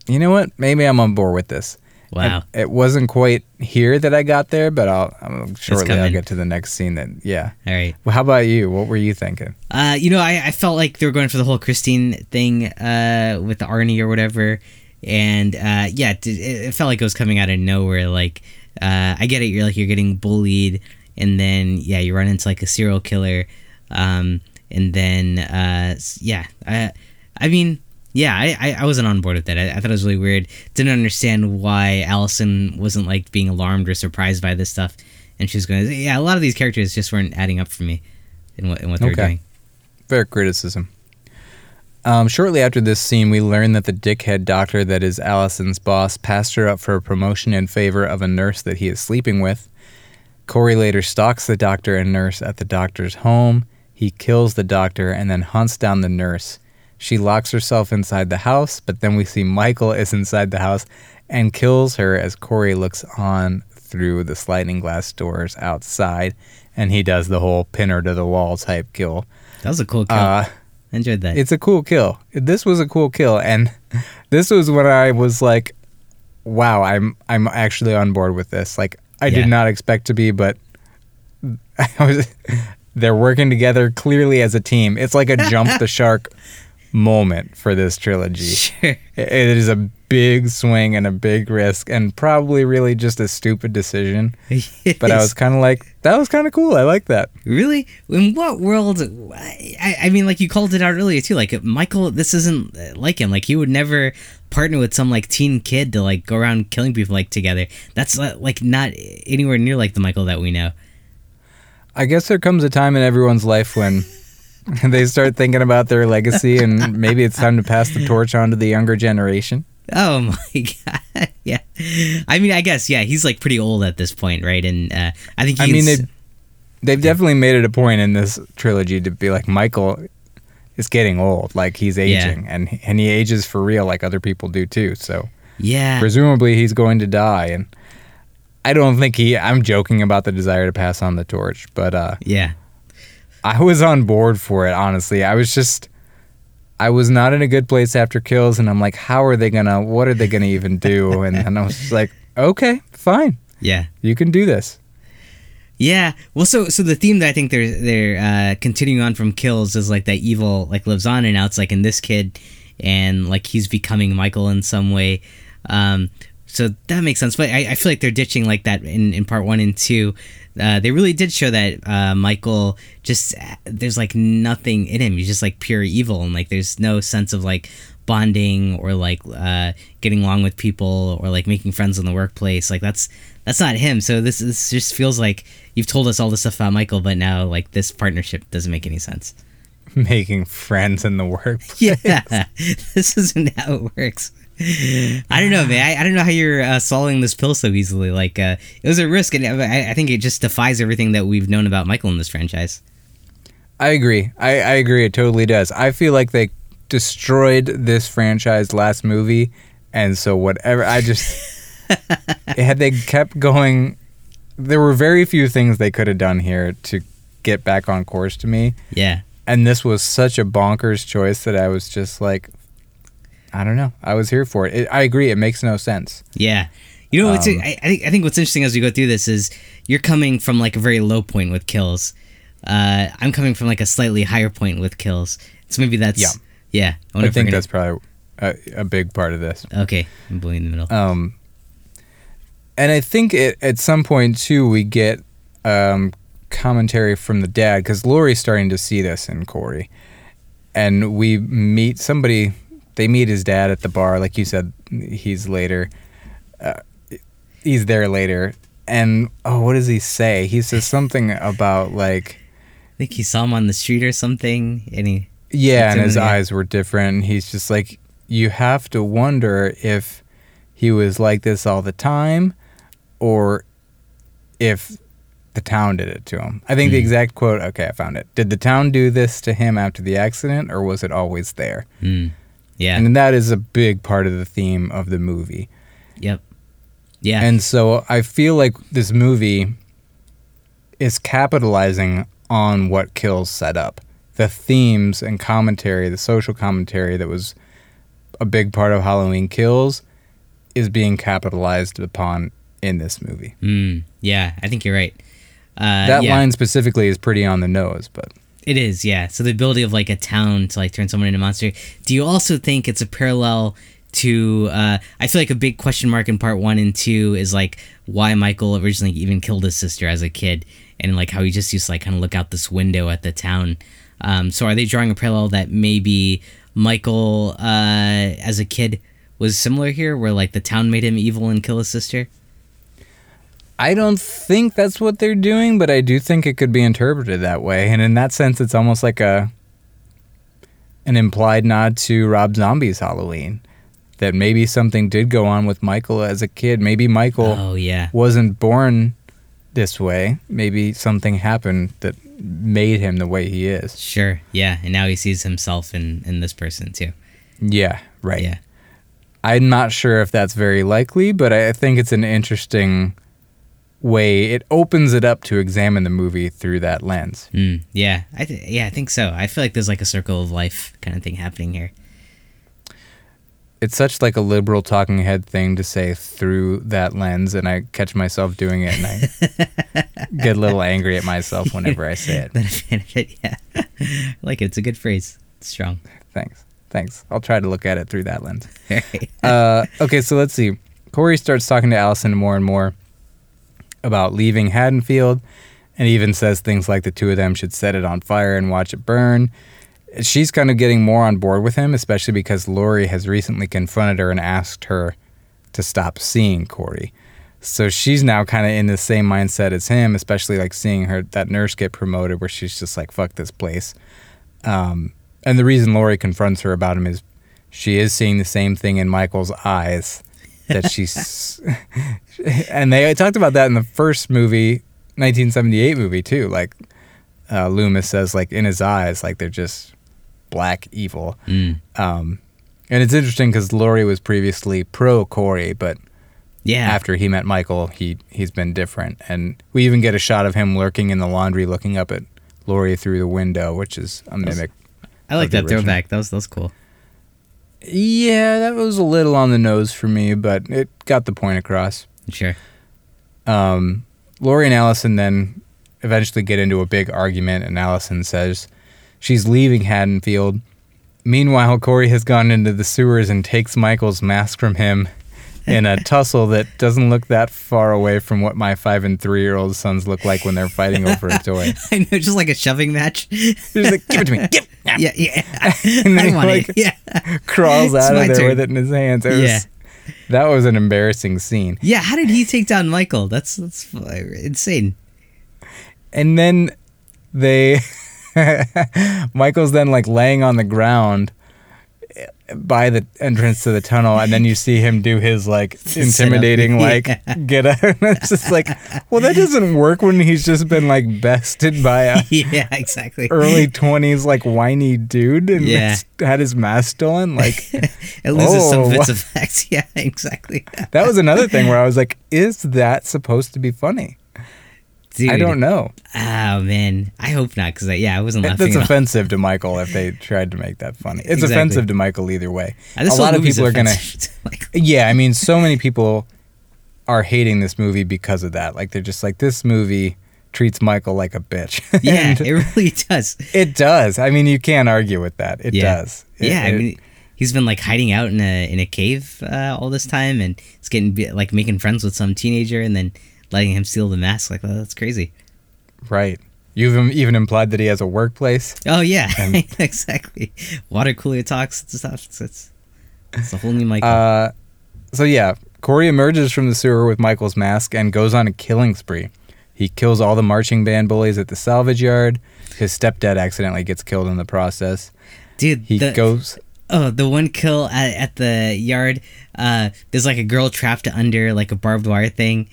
A: you know what? Maybe I'm on board with this.
B: Wow.
A: It, it wasn't quite here that I got there, but I'll, I'll shortly I'll get to the next scene. That yeah.
B: All right.
A: Well, how about you? What were you thinking?
B: Uh, you know, I, I felt like they were going for the whole Christine thing uh, with the Arnie or whatever, and uh, yeah, it, it felt like it was coming out of nowhere. Like, uh, I get it, you're like you're getting bullied, and then yeah, you run into like a serial killer, um, and then uh, yeah, I, I mean. Yeah, I, I, I wasn't on board with that. I, I thought it was really weird. Didn't understand why Allison wasn't like being alarmed or surprised by this stuff, and she was going. Yeah, a lot of these characters just weren't adding up for me in what in what they were
A: Okay.
B: doing.
A: Fair criticism. Um, shortly after this scene, we learn that the dickhead doctor that is Allison's boss passed her up for a promotion in favor of a nurse that he is sleeping with. Corey later stalks the doctor and nurse at the doctor's home. He kills the doctor and then hunts down the nurse. She locks herself inside the house, but then we see Michael is inside the house and kills her as Corey looks on through the sliding glass doors outside, and he does the whole pinner to the wall type kill.
B: That was a cool kill.
A: Uh,
B: I enjoyed that.
A: it's a cool kill. This was a cool kill, and this was when I was like, "Wow, I'm I'm actually on board with this." Like I
B: Yeah.
A: did not expect to be, but I was. They're working together clearly as a team. It's like a jump the shark moment for this trilogy.
B: sure.
A: It is a big swing and a big risk, and probably really just a stupid decision. But I was kind of like, that was kind of cool. I like that.
B: Really? In what world? I, I mean, like you called it out earlier too. Like Michael, this isn't uh, like him. Like he would never partner with some like teen kid to like go around killing people like together. That's uh, like not anywhere near like the Michael that we know.
A: I guess there comes a time in everyone's life when they start thinking about their legacy, and maybe it's time to pass the torch on to the younger generation.
B: Oh my god! yeah, I mean, I guess yeah, he's like pretty old at this point, right? And uh, I think
A: I mean, they they've definitely made it a point in this trilogy to be like Michael is getting old, like he's
B: Yeah.
A: aging, and and he ages for real, like other people do too. So
B: yeah,
A: presumably he's going to die, and I don't think he. I'm joking about the desire to pass on the torch, but uh,
B: yeah,
A: I was on board for it. Honestly, I was just. I was not in a good place after kills, and I'm like, how are they gonna? What are they gonna even do? And, and I was just like, okay, fine,
B: yeah.
A: you can do this.
B: Yeah. Well, so so the theme that I think they're they're uh, continuing on from kills is like that evil like lives on, and now it's like in this kid, and like he's becoming Michael in some way. Um, so that makes sense. But I, I feel like they're ditching like that in, in part one and two. Uh, they really did show that uh, Michael just there's like nothing in him. He's just like pure evil, and like there's no sense of like bonding or like uh, getting along with people or like making friends in the workplace. Like that's that's not him. So this this just feels like you've told us all this stuff about Michael, but now like this partnership doesn't make any sense.
A: Making friends in the work.
B: Yeah, this isn't how it works. I don't know, man. I, I don't know how you're uh, swallowing this pill so easily. Like, uh, it was a risk, and I, I think it just defies everything that we've known about Michael in this franchise.
A: I agree. I, I agree. It totally does. I feel like they destroyed this franchise last movie, and so whatever. I just had they kept going. There were very few things they could have done here to get back on course to me,
B: Yeah,
A: and this was such a bonkers choice that I was just like, I don't know. I was here for it. it I agree. It makes no sense.
B: yeah. You know, what's,
A: Um,
B: I, I think I think what's interesting as we go through this is you're coming from like a very low point with kills. Uh, I'm coming from like a slightly higher point with kills. So maybe that's
A: Yeah.
B: yeah.
A: I,
B: wonder
A: think
B: gonna-
A: that's probably a, a big part of this.
B: okay. I'm bullying in the middle.
A: Um, and I think it, at some point too we get um, commentary from the dad because Laurie's starting to see this in Corey, and we meet somebody. They meet his dad at the bar, like you said. He's later. Uh, he's there later, and oh, what does he say? He says something about like.
B: I think he saw him on the street or something, and he
A: Yeah, and his
B: in the eye.
A: eyes were different. and He's just like, you have to wonder if he was like this all the time or if the town did it to him. I think the
B: Hmm.
A: exact quote, okay, I found it. Did the town do this to him after the accident or was it always there?
B: Hmm. Yeah.
A: And that is a big part of the theme of the movie.
B: yep. Yeah.
A: And so I feel like this movie is capitalizing on what Kills set up. The themes and commentary, the social commentary that was a big part of Halloween Kills is being capitalized upon in this movie.
B: Hmm. Yeah. I think you're right. Uh,
A: that
B: yeah,
A: line specifically is pretty on the nose, but
B: It is. Yeah. So the ability of like a town to like turn someone into a monster. Do you also think it's a parallel? To uh, I feel like a big question mark in part one and two is like why Michael originally even killed his sister as a kid, and like how he just used to like kind of look out this window at the town. Um, so are they drawing a parallel that maybe Michael uh, as a kid was similar here, where like the town made him evil and kill his sister?
A: I don't think that's what they're doing, but I do think it could be interpreted that way. And in that sense, it's almost like a an implied nod to Rob Zombie's Halloween. That maybe something did go on with Michael as a kid. Maybe Michael
B: Oh yeah,
A: wasn't born this way. Maybe something happened that made him the way he is.
B: Sure. Yeah. And now he sees himself in in this person too.
A: Yeah, right.
B: Yeah.
A: I'm not sure if that's very likely, but I think it's an interesting way. It opens it up to examine the movie through that lens.
B: Mm, yeah. I th- yeah. I think so. I feel like there's like a circle of life kind of thing happening here.
A: It's such like a liberal talking head thing to say through that lens, and I catch myself doing it, and I get a little angry at myself whenever I say it.
B: Not a fan of it. Yeah. I like it. It's a good phrase. It's strong.
A: Thanks, thanks. I'll try to look at it through that lens. Uh, okay, so let's see. Corey starts talking to Allison more and more about leaving Haddonfield, and even says things like the two of them should set it on fire and watch it burn. She's kind of getting more on board with him, especially because Laurie has recently confronted her and asked her to stop seeing Corey. So she's now kind of in the same mindset as him, especially like seeing her that nurse get promoted, where she's just like, "Fuck this place." Um, and the reason Laurie confronts her about him is she is seeing the same thing in Michael's eyes that she's and they talked about that in the first movie 1978 movie too like uh, loomis says like in his eyes like they're just black evil
B: Mm.
A: um, and it's interesting because Laurie was previously pro Corey, but
B: Yeah.
A: after he met Michael, he he's been different. And we even get a shot of him lurking in the laundry, looking up at Laurie through the window, which is a mimic.
B: I like that
A: original.
B: throwback. That was that was cool.
A: Yeah, that was a little on the nose for me, but it got the point across.
B: Sure.
A: Um, Laurie and Allison then eventually get into a big argument, and Allison says she's leaving Haddonfield. Meanwhile, Corey has gone into the sewers and takes Michael's mask from him in a tussle that doesn't look that far away from what my five and three year old sons look like when they're fighting over a toy.
B: I know, just like a shoving match.
A: He's like, give it to me. Give.
B: yeah, yeah.
A: And then
B: I
A: he, like,
B: it. Yeah.
A: crawls out of there
B: turn.
A: with it in his hands. It was,
B: Yeah.
A: That was an embarrassing scene.
B: Yeah, how did he take down Michael? That's that's insane.
A: and then they michael's then like laying on the ground by the entrance to the tunnel and then you see him do his like intimidating like
B: Yeah.
A: get out and it's just like well that doesn't work when he's just been like bested by a
B: yeah, exactly.
A: early 20s like whiny dude and
B: Yeah.
A: had his mask stolen like
B: it loses some of
A: Oh,
B: its effects. Yeah, exactly.
A: that was another thing where i was like is that supposed to be funny
B: Dude,
A: i don't know
B: Oh man, I hope not. Cause I, yeah, I wasn't laughing.
A: That's
B: at all.
A: offensive to Michael if they tried to make that funny. It's
B: Exactly.
A: offensive to Michael either way.
B: Uh,
A: a lot of people are gonna.
B: to
A: Yeah, I mean, so many people are hating this movie because of that. Like they're just like this movie treats Michael like a bitch.
B: Yeah, it really does.
A: it does. I mean, you can't argue with that. It
B: Yeah.
A: does. It-
B: yeah, I mean, he's been like hiding out in a in a cave uh, all this time, and he's getting like making friends with some teenager, and then letting him steal the mask. Like, oh, that's crazy.
A: right. You've even implied that he has a workplace.
B: Oh yeah,
A: And-
B: exactly. Water cooler talks and stuff. It's it's, it's a whole new Michael.
A: Uh, so yeah, Corey emerges from the sewer with Michael's mask and goes on a killing spree. He kills all the marching band bullies at the salvage yard. His stepdad accidentally gets killed in the process.
B: Dude,
A: He
B: the,
A: goes.
B: Oh, the one kill at, at the yard. Uh, there's like a girl trapped under like a barbed wire thing,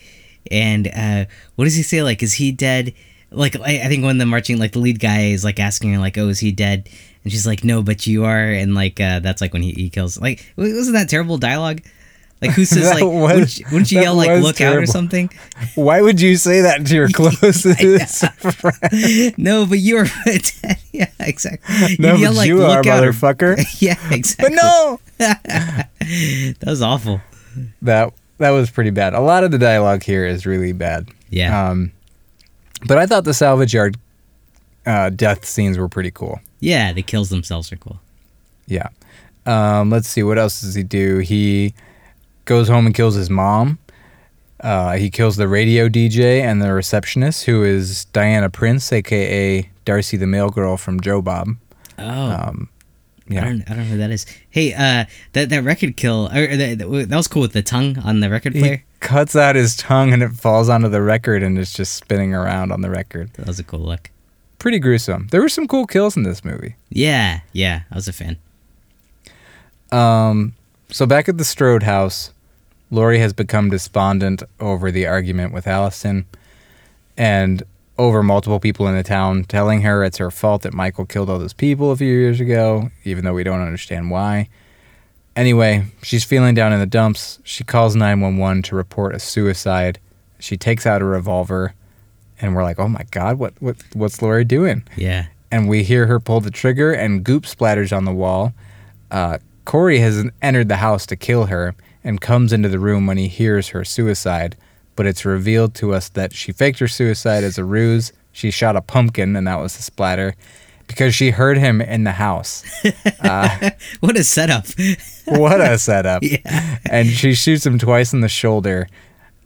B: and uh, what does he say? Like, is he dead? Like, I, I think when the marching, like the lead guy is like asking her, like, "Oh, is he dead?" And she's like, "No, but you are." And like, uh, that's like when he, he kills. Like, wasn't that terrible dialogue? Like, who says like?
A: was-
B: wouldn't, you, wouldn't you yell like, "Look out" or something?
A: Why would you say that to your closest friend?
B: no, but you are dead. Yeah, exactly.
A: No,
B: yell,
A: but you are,
B: "Look out," or-
A: motherfucker.
B: yeah, exactly.
A: But no,
B: that was awful.
A: that that was pretty bad. A lot of the dialogue here is really bad.
B: Yeah.
A: Um, but I thought the salvage yard uh, death scenes were pretty cool.
B: Yeah, the kills themselves are cool.
A: Yeah. Um, let's see. What else does he do? He goes home and kills his mom. Uh, he kills the radio DJ and the receptionist, who is Diana Prince, aka Darcy the mail girl from Joe Bob.
B: Oh,
A: Um,
B: I
A: yeah.
B: don't, I don't know who that is. Hey, uh, that that record kill, or, that, that was cool with the tongue on the record
A: He
B: player.
A: cuts out his tongue and it falls onto the record and it's just spinning around on the record.
B: That was a cool look.
A: Pretty gruesome. There were some cool kills in this movie.
B: Yeah, yeah, I was a fan.
A: Um, so back at the Strode house, Laurie has become despondent over the argument with Allison, and over multiple people in the town, telling her it's her fault that Michael killed all those people a few years ago, even though we don't understand why. Anyway, she's feeling down in the dumps. She calls 911 to report a suicide. She takes out a revolver, and we're like, "Oh my god, what what what's Laurie doing?"
B: Yeah.
A: And we hear her pull the trigger, and goop splatters on the wall. Uh, Corey has entered the house to kill her and comes into the room when he hears her suicide. But it's revealed to us that she faked her suicide as a ruse. She shot a pumpkin, and that was the splatter because she heard him in the house.
B: What a setup.
A: what a setup.
B: Yeah.
A: And she shoots him twice in the shoulder.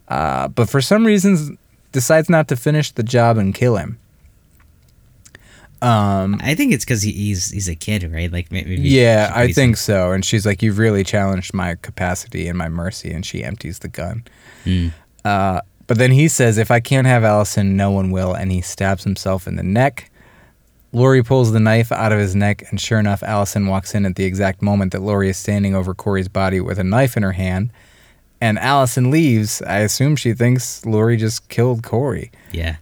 A: Uh, but for some reasons, decides not to finish the job and kill him.
B: I think it's because he, he's he's a kid, right? Like maybe.
A: Yeah, I think so. And she's like, You've really challenged my capacity and my mercy. And she empties the gun. Uh, but then he says, If I can't have Allison, no one will. And he stabs himself in the neck. Laurie pulls the knife out of his neck. And sure enough, Allison walks in at the exact moment that Laurie is standing over Corey's body with a knife in her hand. And Allison leaves. I assume she thinks Laurie just killed Corey.
B: Yeah.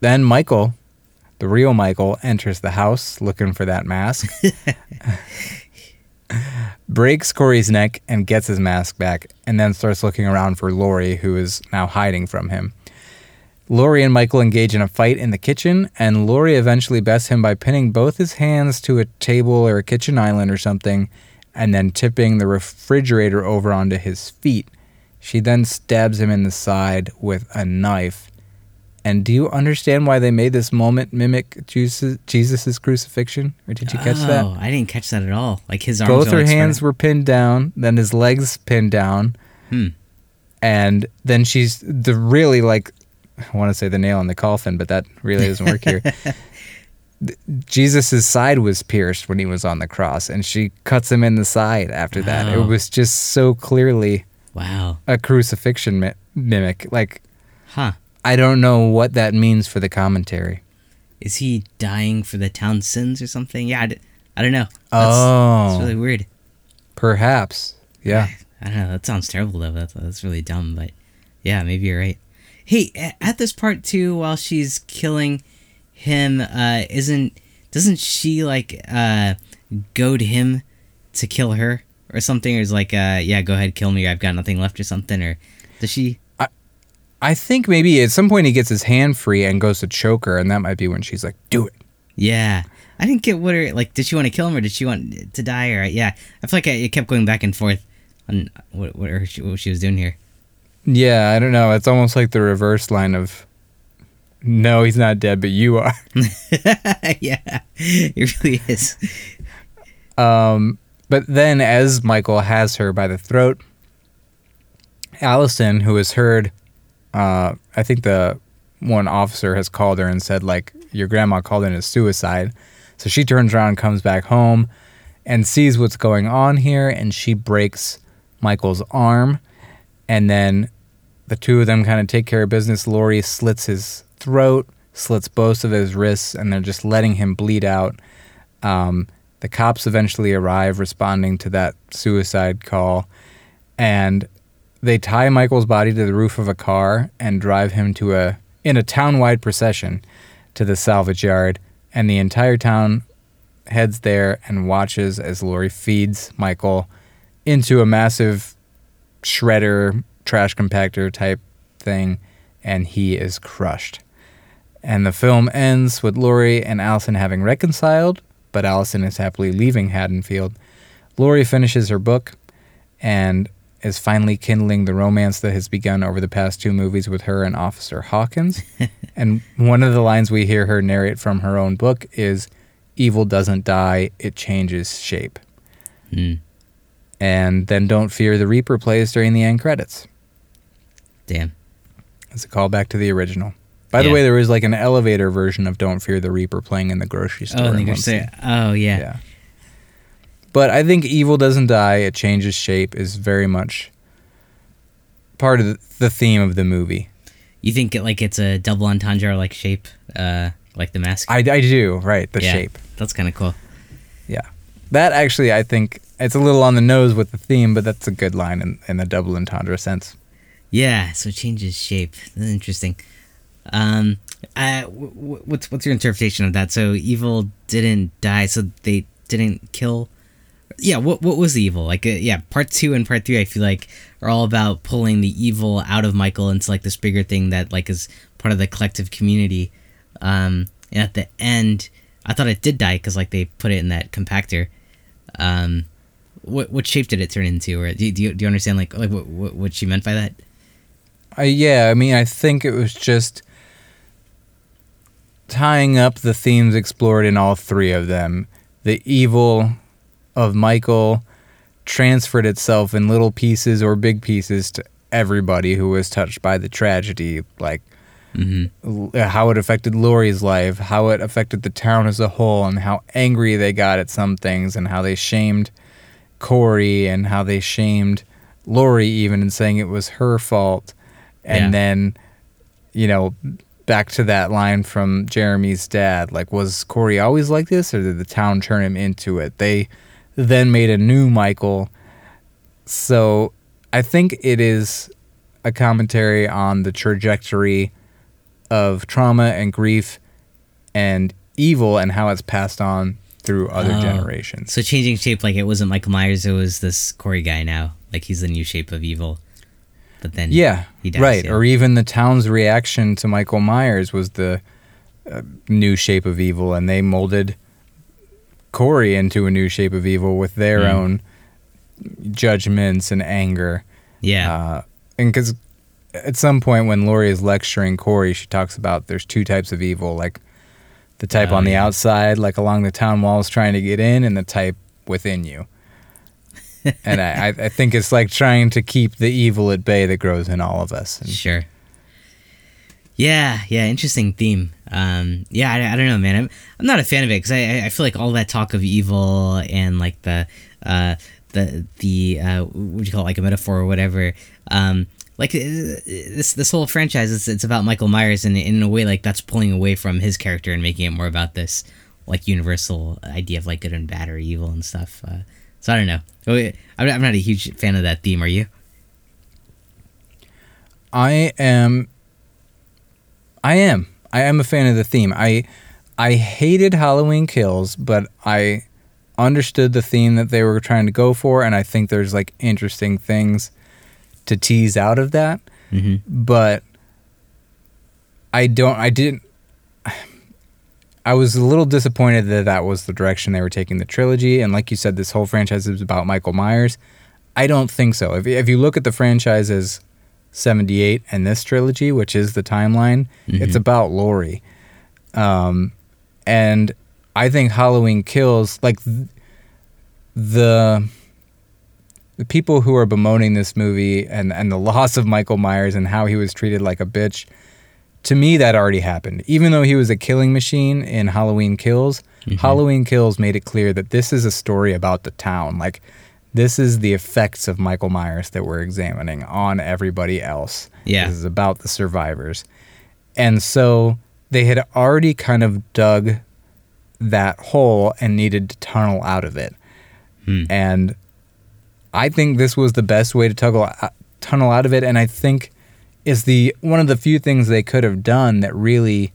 A: Then Michael, the real Michael, enters the house looking for that mask. breaks Corey's neck and gets his mask back, and then starts looking around for Laurie, who is now hiding from him. Laurie and Michael engage in a fight in the kitchen, and Laurie eventually bests him by pinning both his hands to a table or a kitchen island or something, and then tipping the refrigerator over onto his feet. She then stabs him in the side with a knife. And do you understand why they made this moment mimic Jesus' Jesus's crucifixion? Or did you catch that?
B: Oh, I didn't catch that at all. Like his arms.
A: Both her
B: spread
A: hands were pinned down, then his legs pinned down.
B: Hmm.
A: And then she's the really like I want to say the nail in the coffin, but that really doesn't work here. Jesus' side was pierced when he was on the cross, and she cuts him in the side after that. It was just so clearly
B: Wow.
A: a crucifixion mi- mimic. Like,
B: Huh.
A: I don't know what that means for the commentary.
B: Is he dying for the town's sins or something? Yeah. I, d- I don't know. That's,
A: oh,
B: That's really weird.
A: perhaps. Yeah.
B: I don't know. That sounds terrible though. That's that's really dumb. But yeah, maybe you're right. Hey, at this part too, while she's killing him, uh, isn't doesn't she like uh goad him to kill her or something? Or is like, uh, yeah, go ahead, kill me. I've got nothing left or something. Or does she?
A: I think maybe at some point he gets his hand free and goes to choke her, and that might be when she's like, "Do it."
B: Yeah. I didn't get what her like. Did she want to kill him or did she want to die? Or yeah, I feel like I, it kept going back and forth on what what, her, what she was doing here.
A: Yeah, I don't know. It's almost like the reverse line of, "No, he's not dead, but you are."
B: yeah, it really is.
A: Um, but then, as Michael has her by the throat, Allison, who has heard, uh, I think the one officer has called her and said, like, your grandma called in a suicide. So she turns around comes back home and sees what's going on here, and she breaks Michael's arm. And then the two of them kind of take care of business. Laurie slits his throat, slits both of his wrists, and they're just letting him bleed out. Um, the cops eventually arrive, responding to that suicide call, and they tie Michael's body to the roof of a car and drive him to a in a town-wide procession to the salvage yard, and the entire town heads there and watches as Laurie feeds Michael into a massive shredder, trash compactor type thing, and he is crushed. And the film ends with Laurie and Allison having reconciled, but Allison is happily leaving Haddonfield. Laurie finishes her book and is finally kindling the romance that has begun over the past two movies with her and Officer Hawkins. and one of the lines we hear her narrate from her own book is Evil doesn't die, it changes shape.
B: Hmm.
A: And then Don't Fear the Reaper plays during the end credits.
B: Damn.
A: It's a callback to the original. By the way, there was like an elevator version of Don't Fear the Reaper playing in the grocery store.
B: Oh,
A: in one scene.
B: oh yeah.
A: Yeah. But I think Evil Doesn't Die, It Changes Shape is very much part of the- the theme of the movie.
B: You think it like it's a double entendre like shape, uh, like the mask?
A: I, I do, right, the
B: Yeah.
A: shape.
B: That's kind of cool.
A: Yeah. That actually, I think, it's a little on the nose with the theme, but that's a good line in, in the double entendre sense.
B: Yeah, so it changes shape. That's interesting. Um, Uh, wh- wh- what's what's your interpretation of that? So evil didn't die, so they didn't kill. Yeah, what what was evil? Like, uh, yeah, part two and part three, I feel like are all about pulling the evil out of Michael into like this bigger thing that like is part of the collective community. Um, and at the end, I thought it did die because like they put it in that compactor. Um, what what shape did it turn into, or do do you, do you understand like like what, what what she meant by that?
A: Uh, yeah, I mean, I think it was just tying up the themes explored in all three of them. The evil of Michael transferred itself in little pieces or big pieces to everybody who was touched by the tragedy, like mm-hmm. l- how it affected Laurie's life, how it affected the town as a whole, and how angry they got at some things, and how they shamed Corey, and how they shamed Laurie even in saying it was her fault. And
B: Yeah.
A: then, you know, back to that line from Jeremy's dad like, was Corey always like this, or did the town turn him into it? They then made a new Michael. So I think it is a commentary on the trajectory of trauma and grief and evil and how it's passed on through other
B: Oh.
A: generations.
B: So changing shape, like it wasn't Michael Myers, it was this Corey guy now. Like he's the new shape of evil. But then
A: Yeah,
B: he dies,
A: right.
B: yeah.
A: Or even the town's reaction to Michael Myers was the uh, new shape of evil, and they molded Corey into a new shape of evil with their
B: Mm.
A: own judgments and anger.
B: yeah,
A: Uh, and because at some point when Laurie is lecturing Corey, she talks about there's two types of evil, like the type
B: Oh,
A: on the
B: yeah.
A: outside, like along the town walls trying to get in, and the type within you. and I, I I think it's like trying to keep the evil at bay that grows in all of us. And
B: sure. Yeah, yeah, interesting theme. Um, yeah, I, I don't know, man. I'm, I'm not a fan of it because I, I- feel like all that talk of evil and like the uh, the the uh, what do you call it, like a metaphor or whatever. Um, like uh, this this whole franchise, it's, it's about Michael Myers, and in a way, like that's pulling away from his character and making it more about this like universal idea of like good and bad or evil and stuff. Uh, so I don't know. Oh, I'm not a huge fan of that theme. Are you?
A: I am I am. I am a fan of the theme. I I hated Halloween Kills, but I understood the theme that they were trying to go for and I think there's like interesting things to tease out of that.
B: Mm-hmm.
A: But I don't I didn't I was a little disappointed that that was the direction they were taking the trilogy and like you said this whole franchise is about Michael Myers. I don't think so. If if you look at the franchise as 78 and this trilogy, which is the timeline, it's about Laurie. Um, and I think Halloween Kills, like th- the the people who are bemoaning this movie and, and the loss of Michael Myers and how he was treated like a bitch, to me, that already happened. Even though he was a killing machine in Halloween Kills, Halloween Kills made it clear that this is a story about the town. Like, this is the effects of Michael Myers that we're examining on everybody else.
B: Yeah.
A: This is about the survivors. And so they had already kind of dug that hole and needed to tunnel out of it. And I think this was the best way to tuggle, uh, tunnel out of it. And I think is the one of the few things they could have done that really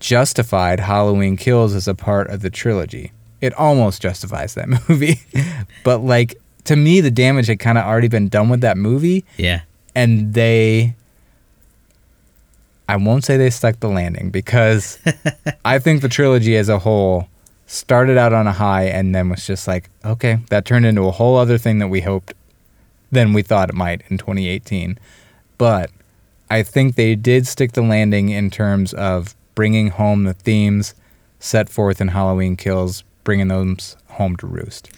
A: justified Halloween Kills as a part of the trilogy. It almost justifies that movie. but like to me the damage had kind of already been done with that movie
B: Yeah.
A: and they I won't say they stuck the landing because I think the trilogy as a whole started out on a high and then was just like, okay, that turned into a whole other thing that we hoped than we thought it might in 2018. But I think they did stick the landing in terms of bringing home the themes set forth in Halloween Kills, bringing those home to roost.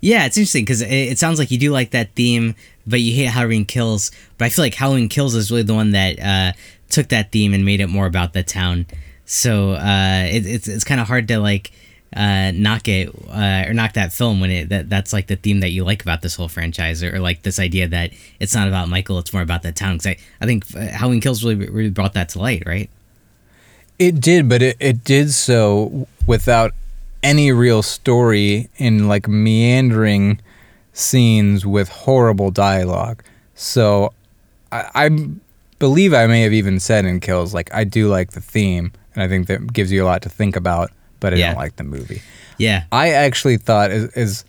B: Yeah, it's interesting because it, it sounds like you do like that theme, but you hate Halloween Kills. But I feel like Halloween Kills is really the one that uh, took that theme and made it more about the town. So uh, it, it's it's kind of hard to like uh, knock it uh, or knock that film when it that that's like the theme that you like about this whole franchise or, or like this idea that it's not about Michael, it's more about the town. Because I, I think uh, Halloween Kills really really brought that to light, right?
A: It did, but it, it did so without any real story in like meandering scenes with horrible dialogue. So I, I'm believe I may have even said in Kills, like I do like the theme, and I think that gives you a lot to think about, but I
B: Yeah.
A: don't like the movie.
B: Yeah.
A: I actually thought as, as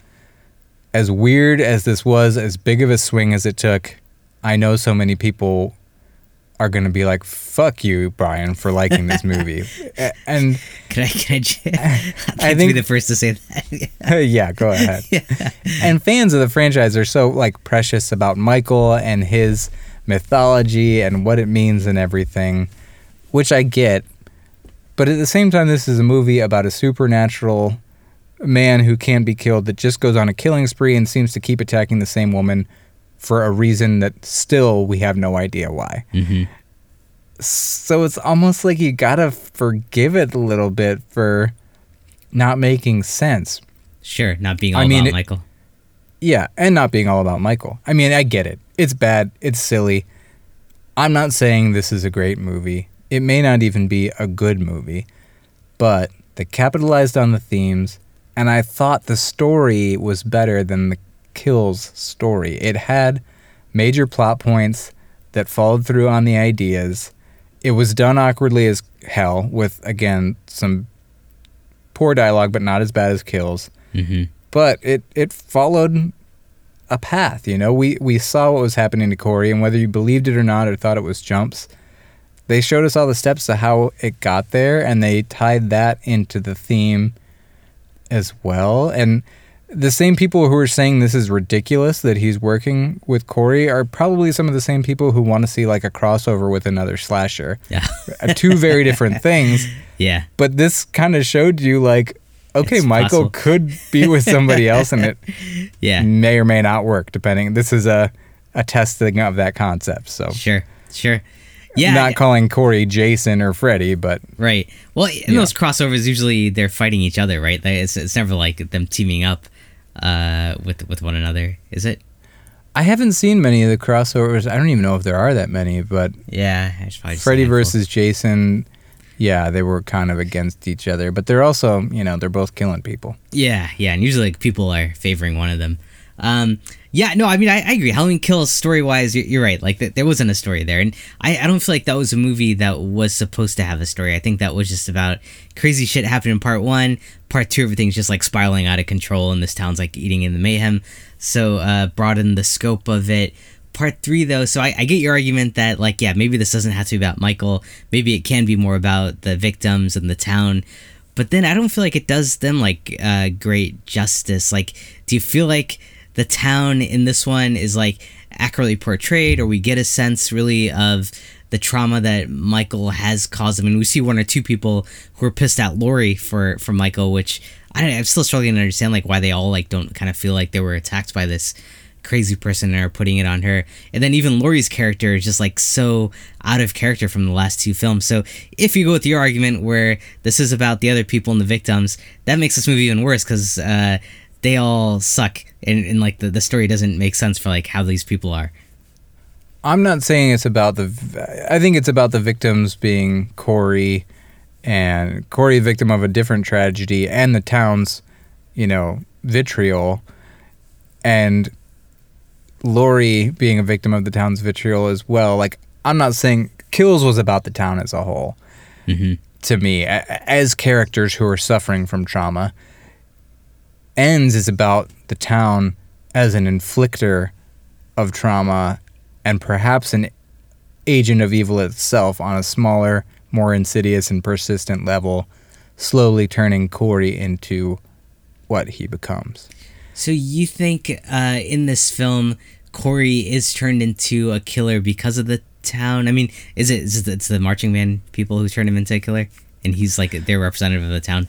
A: as weird as this was, as big of a swing as it took, I know so many people are going to be like, "Fuck you, Brian, for liking this movie," and
B: Can I? Can I? j-
A: I
B: like be the first to say that.
A: yeah, go ahead. And fans of the franchise are so like precious about Michael and his mythology and what it means and everything, which I get. But at the same time, this is a movie about a supernatural man who can't be killed that just goes on a killing spree and seems to keep attacking the same woman for a reason that still we have no idea why.
B: hmm
A: So it's almost like you gotta forgive it a little bit for not making sense.
B: Sure, not being all
A: I mean,
B: about
A: it-
B: Michael.
A: Yeah, and not being all about Michael. I mean, I get it. It's bad. It's silly. I'm not saying this is a great movie. It may not even be a good movie, but they capitalized on the themes, and I thought the story was better than the Kills story. It had major plot points that followed through on the ideas. It was done awkwardly as hell, with, again, some poor dialogue, but not as bad as Kills
B: hmm
A: but it it followed a path. You know, we we saw what was happening to Corey, and whether you believed it or not, or thought it was jumps, they showed us all the steps to how it got there, and they tied that into the theme as well. And the same people who are saying this is ridiculous that he's working with Corey are probably some of the same people who want to see like a crossover with another slasher.
B: Yeah.
A: Uh, Two very different things
B: yeah.
A: but this kind of showed you like okay
B: It's
A: michael
B: possible.
A: could be with somebody else and it
B: Yeah.
A: may or may not work depending this is a a testing of that concept so
B: Sure. Sure. Yeah.
A: not calling corey jason or freddy but
B: Right. Well, in
A: Yeah.
B: those crossovers, usually they're fighting each other, right? It's, it's never like them teaming up uh, with with one another, is it?
A: i haven't seen many of the crossovers i don't even know if there are that many but
B: Yeah. I should probably just
A: freddy versus jason yeah they were kind of against each other but they're also you know they're both killing people
B: Yeah, yeah, and usually like people are favoring one of them. Um, yeah, no, I mean I, I agree. Halloween Kills story wise, you're, you're right. Like th- there wasn't a story there, and I, I don't feel like that was a movie that was supposed to have a story. I think that was just about crazy shit happening in part one. Part two, everything's just like spiraling out of control, and this town's like eating in the mayhem. So uh, broaden the scope of it. Part three, though, so I, I get your argument that like yeah, maybe this doesn't have to be about Michael. Maybe it can be more about the victims and the town but then I don't feel like it does them like uh, great justice. Like, do you feel like the town in this one is like accurately portrayed, or we get a sense really of the trauma that Michael has caused? I mean, we see one or two people who are pissed at Laurie for for Michael, which I don't, I'm still struggling to understand like why they all like don't kind of feel like they were attacked by this crazy person and are putting it on her. And then even Laurie's character is just like so out of character from the last two films. So if you go with your argument where this is about the other people and the victims, that makes this movie even worse because uh, they all suck and, and like the, the story doesn't make sense for like how these people are.
A: I'm not saying it's about the. i think it's about the victims being Corey, and Corey, victim of a different tragedy, and the town's, you know, vitriol, and Laurie being a victim of the town's vitriol as well. Like, I'm not saying Kills was about the town as a whole.
B: hmm
A: To me, as characters who are suffering from trauma, Ends is about the town as an inflictor of trauma and perhaps an agent of evil itself on a smaller, more insidious and persistent level, slowly turning Corey into what he becomes.
B: So you think uh, in this film, Corey is turned into a killer because of the town? I mean, is it is it it's the marching band people who turn him into a killer, and he's like their representative of the town?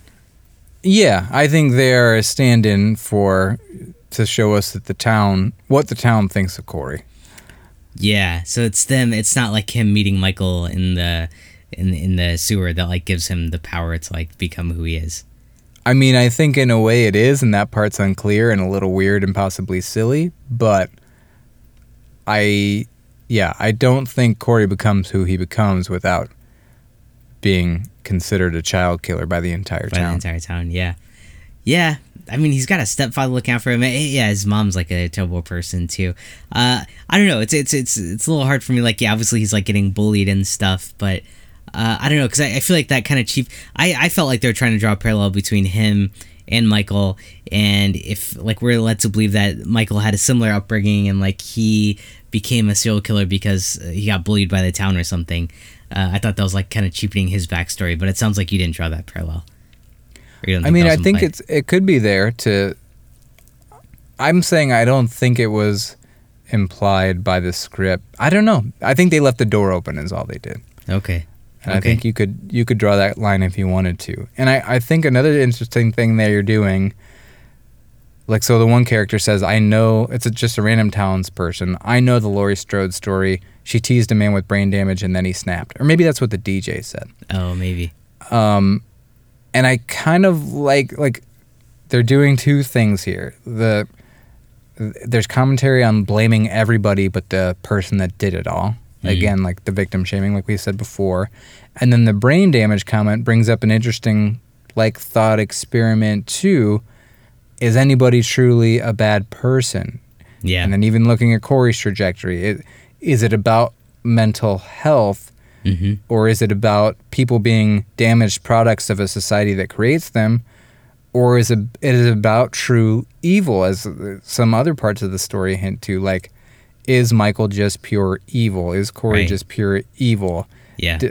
A: Yeah, I think they're a stand-in for to show us that the town, what the town thinks of Corey.
B: Yeah. So it's them. It's not like him meeting Michael in the in in the sewer that like gives him the power to like become who he is.
A: I mean, I think in a way it is, and that part's unclear and a little weird and possibly silly, but I, yeah, I don't think Corey becomes who he becomes without being considered a child killer by the entire town.
B: by
A: town.
B: the entire town. Yeah, Yeah, I mean, he's got a stepfather looking out for him. Eh, Yeah, his mom's like a terrible person too. Uh, I don't know. It's it's it's it's a little hard for me. Like, yeah, obviously he's like getting bullied and stuff, but uh, I don't know because I, I feel like that kind of cheap. I I felt like they were trying to draw a parallel between him and Michael, and if like we're led to believe that Michael had a similar upbringing and like he became a serial killer because he got bullied by the town or something. Uh, I thought that was like kind of cheapening his backstory, but it sounds like you didn't draw that parallel.
A: I mean, I think
B: implied.
A: it's it could be there to. I'm saying I don't think it was implied by the script. I don't know. I think they left the door open is all they did.
B: okay.
A: And I think you could you could draw that line if you wanted to. And I, I think another interesting thing that you're doing, like so the one character says, I know it's a, just a random townsperson. I know the Laurie Strode story. She teased a man with brain damage and then he snapped. Or maybe that's what the DJ said.
B: Oh, maybe.
A: Um, and I kind of like like they're doing two things here. The there's commentary on blaming everybody but the person that did it all.
B: Mhm.
A: Again, like the victim shaming, like we said before. And then the brain damage comment brings up an interesting like thought experiment too. Is anybody truly a bad person?
B: Yeah.
A: And then even looking at Corey's trajectory, it, is it about mental health
B: mm-hmm.
A: or is it about people being damaged products of a society that creates them or is it, it is about true evil as some other parts of the story hint to like is michael just pure evil is corey
B: Right.
A: just pure evil
B: Yeah.
A: D-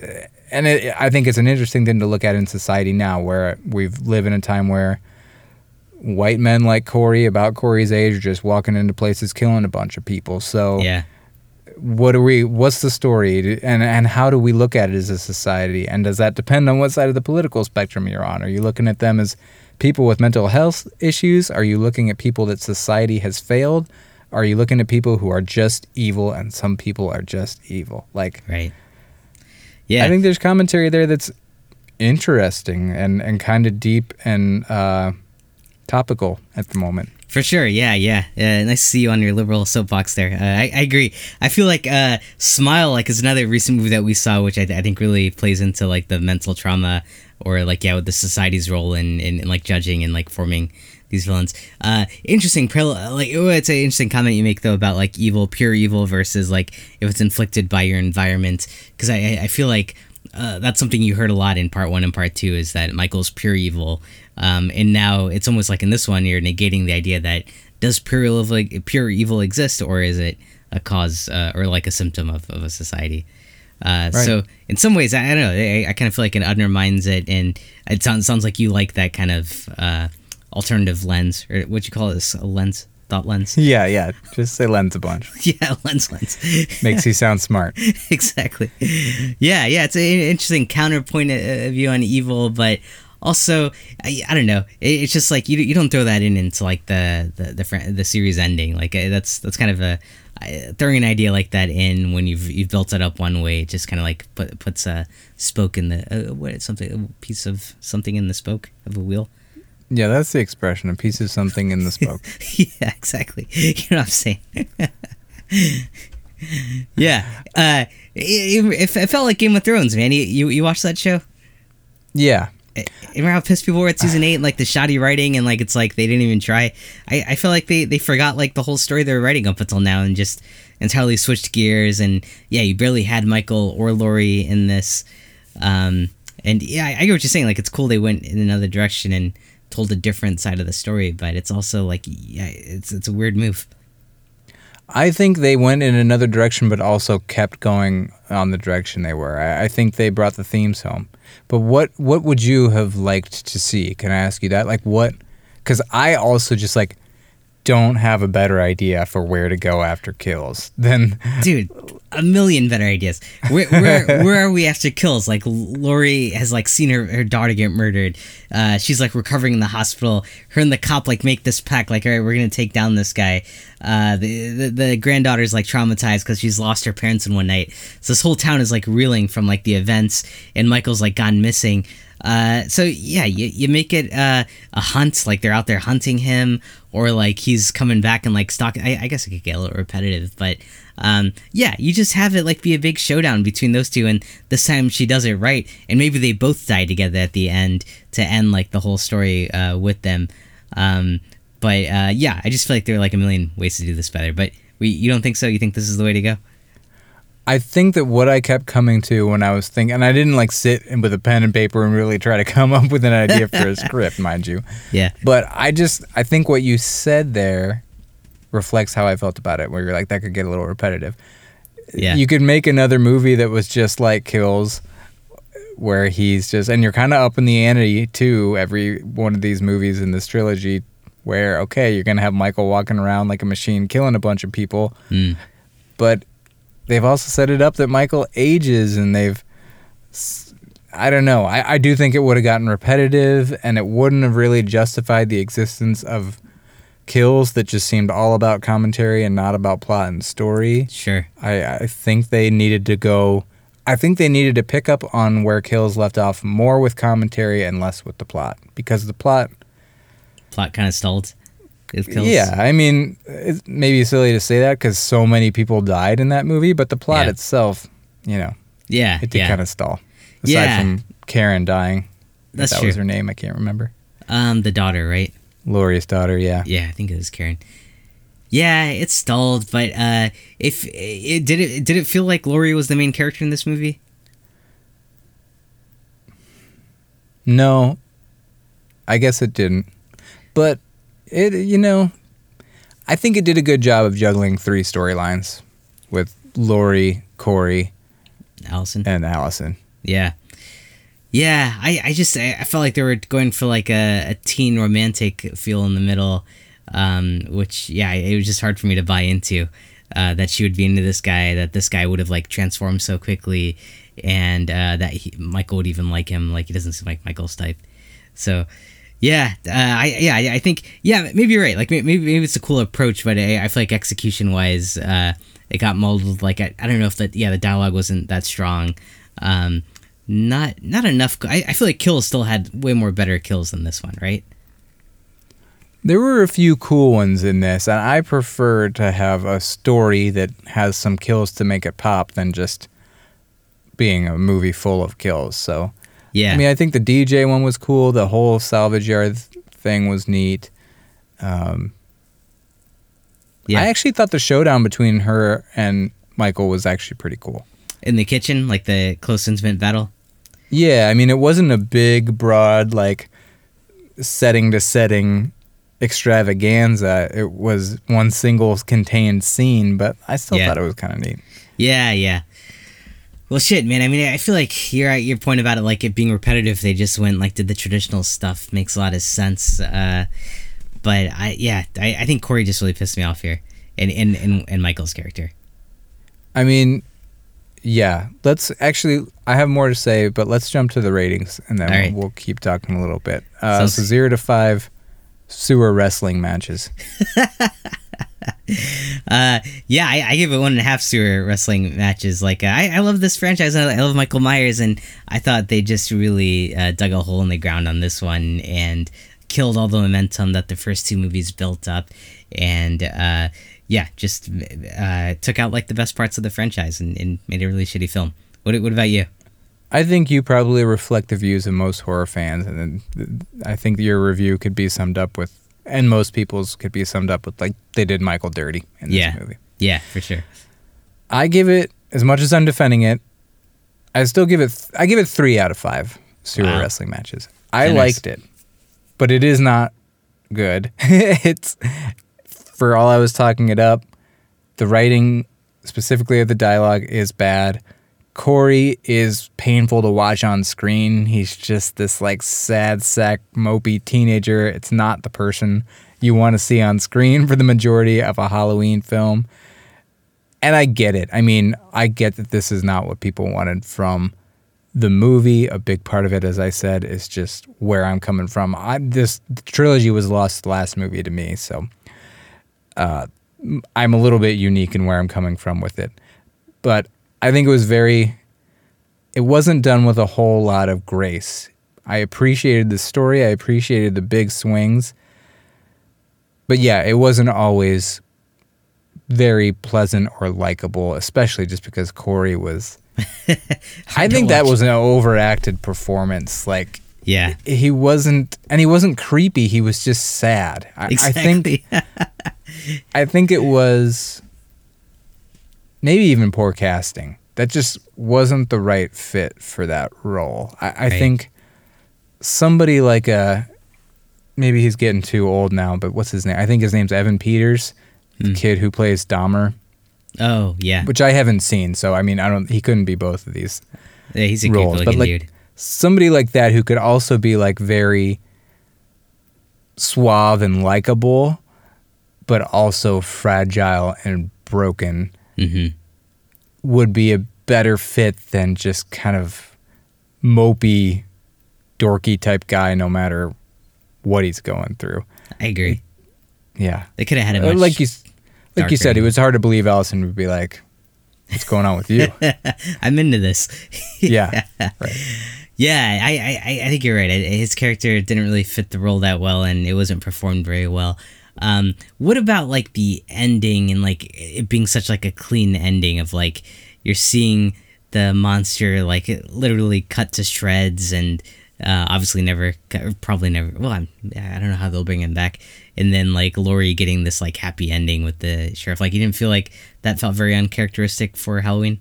A: and it, i think it's an interesting thing to look at in society now where we live in a time where white men like corey about corey's age are just walking into places killing a bunch of people so
B: yeah.
A: What are we what's the story? And and how do we look at it as a society? And does that depend on what side of the political spectrum you're on? Are you looking at them as people with mental health issues? Are you looking at people that society has failed? Are you looking at people who are just evil and some people are just evil? Like
B: Right. Yeah.
A: i think there's commentary there that's interesting and and kind of deep and uh topical at the moment
B: For sure, yeah, yeah. Uh, nice to see you on your liberal soapbox there. Uh, I, I agree. I feel like uh, Smile like is another recent movie that we saw, which I, I think really plays into like the mental trauma or like yeah, with the society's role in, in, in like judging and like forming these villains. Uh, interesting. Like it's an interesting comment you make though about like evil, pure evil versus like if it's inflicted by your environment. Because I I I feel like uh, that's something you heard a lot in part one and part two is that Michael's pure evil. Um, and now it's almost like in this one, you're negating the idea that does pure evil, pure evil exist or is it a cause uh, or like a symptom of, of a society? Uh,
A: Right.
B: So in some ways, I, I don't know. I, I kind of feel like it undermines it, and it sounds sounds like you like that kind of uh, alternative lens, or what you call this a lens, thought lens.
A: yeah yeah just say lens a bunch
B: yeah, lens, lens.
A: makes you sound smart
B: exactly. Yeah, yeah, it's an interesting counterpoint of of view on evil, but also I, I don't know. It, it's just like you you don't throw that in into like the the the, fr- the series ending. Like uh, that's that's kind of a throwing an idea like that in when you've you've built it up one way. It just kind of like put, puts a spoke in the uh, what something a piece of something in the spoke of a wheel.
A: yeah that's the expression a piece of something in the spoke
B: yeah, exactly. You know what I'm saying? yeah. Uh, it, it, it felt like Game of Thrones, man. You, you, you watched that show?
A: yeah
B: Remember how pissed people were at season eight, like the shoddy writing, and like it's like they didn't even try. I, I feel like they, they forgot like the whole story they were writing up until now, and just entirely switched gears. And yeah, you barely had Michael or Laurie in this. Um, and yeah, I, I get what you're saying. Like it's cool they went in another direction and told a different side of the story, but it's also like yeah, it's it's a weird move.
A: I think they went in another direction, but also kept going on the direction they were. I, I think they brought the themes home. But what what would you have liked to see? Can I ask you that? Like what? Because I also just like don't have a better idea for where to go after kills than
B: dude a million better ideas. Where, where, where are we after kills? Like Laurie has like seen her, her daughter get murdered. Uh, she's like recovering in the hospital. Her and the cop like make this pact like all right we're gonna take down this guy. Uh, the, the, the granddaughter's like traumatized because she's lost her parents in one night. So this whole town is like reeling from like the events and michael's like gone missing uh, so yeah, you, you make it uh, a hunt, like they're out there hunting him, or like he's coming back and like stalking. I, I guess it could get a little repetitive, but um, yeah, you just have it like be a big showdown between those two, and this time she does it right, and maybe they both die together at the end to end like the whole story uh, with them. Um, but uh, yeah, I just feel like there are like a million ways to do this better. But we, you don't think so? You think this is the way to go?
A: I think that what I kept coming to when I was thinking, and I didn't like sit with a pen and paper and really try to come up with an idea for a script, mind you.
B: Yeah.
A: But I just, I think what you said there reflects how I felt about it, where you're like, that could get a little repetitive.
B: Yeah.
A: You could make another movie that was just like Kills, where he's just, and you're kind of up in the ante too, every one of these movies in this trilogy, where, okay, you're going to have Michael walking around like a machine killing a bunch of people.
B: Mm.
A: But they've also set it up that Michael ages and they've I don't know. I, I do think it would have gotten repetitive and it wouldn't have really justified the existence of kills that just seemed all about commentary and not about plot and story.
B: Sure.
A: I, I think they needed to go I think they needed to pick up on where kills left off more with commentary and less with the plot. Because the plot
B: Plot kind of stalled. It.
A: Yeah, I mean, it's maybe silly to say that because so many people died in that movie, but the plot
B: Yeah.
A: itself, you know,
B: Yeah.
A: it did
B: yeah.
A: kind of stall. Aside
B: Yeah.
A: from Karen dying, If
B: That's
A: that
B: true.
A: was her name. I can't remember.
B: Um, the daughter, right?
A: Laurie's daughter. Yeah.
B: Yeah, I think it was Karen. Yeah, it stalled, but uh, if it did it did it feel like Laurie was the main character in this movie?
A: No, I guess it didn't, but it, you know, I think it did a good job of juggling three storylines with Laurie, Corey,
B: Allison.
A: and Allison.
B: Yeah. Yeah, I, I just I, I felt like they were going for like a, a teen romantic feel in the middle, um, which yeah, it was just hard for me to buy into. Uh, that she would be into this guy, that this guy would have like transformed so quickly, and uh, that he, Michael would even like him. Like he doesn't seem like Michael's type. So, yeah, uh, I yeah I, think yeah maybe you're right. Like maybe maybe it's a cool approach, but I, I feel like execution wise, uh, it got muddled. Like I, I don't know if that yeah the dialogue wasn't that strong. Um, not not enough. I, I feel like kills still had way more better kills than this one, right?
A: There were a few cool ones in this, and I prefer to have a story that has some kills to make it pop than just being a movie full of kills. So,
B: Yeah.
A: I mean, I think the DJ one was cool. The whole salvage yard thing was neat. Um,
B: yeah.
A: I actually thought the showdown between her and Michael was actually pretty cool.
B: In the kitchen, like the close intimate battle.
A: Yeah, I mean, it wasn't a big, broad, like setting to setting extravaganza. It was one single contained scene, but I still
B: Yeah.
A: thought it was kind of neat.
B: Yeah, yeah. Well, shit, man. I mean, I feel like you're your point about it, like it being repetitive. They just went like did the traditional stuff. Makes a lot of sense. Uh, but I, yeah, I, I think Corey just really pissed me off here, and and and, and Michael's character.
A: I mean, yeah. Let's actually. I have more to say, but let's jump to the ratings, and then we'll,
B: right.
A: we'll keep talking a little bit. Uh,
B: Sounds-
A: so zero to five sewer wrestling matches.
B: Uh, yeah, I, I give it one and a half sewer wrestling matches. Like, uh, I, I love this franchise. I, I love Michael Myers, and I thought they just really uh, dug a hole in the ground on this one and killed all the momentum that the first two movies built up. And uh, yeah, just uh, took out like the best parts of the franchise and, and made a really shitty film. What, what about you?
A: I think you probably reflect the views of most horror fans, and I think your review could be summed up with, and most people's could be summed up with like they did Michael Dirty in
B: Yeah.
A: this movie.
B: Yeah, for sure.
A: I give it as much as I'm defending it. I still give it. I give it three out of five sewer
B: Wow.
A: wrestling matches. I
B: Generous.
A: liked it, but it is not good. it's for all I was talking it up. The writing, specifically of the dialogue, is bad. Corey is painful to watch on screen. He's just this like sad sack mopey teenager. It's not the person you want to see on screen for the majority of a Halloween film. And I get it. I mean, I get that this is not what people wanted from the movie. A big part of it, as I said, is just where I'm coming from. I this trilogy was lost last movie to me, so uh, I'm a little bit unique in where I'm coming from with it. But I think it was very. It wasn't done with a whole lot of grace. I appreciated the story. I appreciated the big swings. But yeah, it wasn't always very pleasant or likable, especially just because Corey was. I think that was an overacted performance. Like
B: Yeah.
A: he wasn't and he wasn't creepy he was just sad I, I think
B: Exactly.
A: i think it was maybe even poor casting. That just wasn't the right fit for that role. I, I
B: Right.
A: think somebody like a maybe he's getting too old now but what's his name? I think his name's evan peters the hmm. kid who plays dahmer.
B: Oh yeah.
A: which i haven't seen so i mean i don't he couldn't be both of these
B: yeah he's a
A: roles, but
B: looking
A: like
B: dude.
A: somebody like that who could also be like very suave and likable, but also fragile and broken
B: hmm
A: would be a better fit than just kind of mopey, dorky type guy, no matter what he's going through.
B: I agree.
A: Yeah,
B: They could have had a
A: Uh, like you, like you said, it was hard to believe Allison would be like, "What's going on with you?"
B: I'm into this.
A: yeah, right.
B: Yeah, I, I- I think you're right. His character didn't really fit the role that well, and it wasn't performed very well. Um, what about like the ending and like it being such like a clean ending of like you're seeing the monster like literally cut to shreds and uh, obviously never, probably never. Well, I'm, I don't know how they'll bring him back. And then like Laurie getting this like happy ending with the sheriff. Like you didn't feel like that felt very uncharacteristic for Halloween.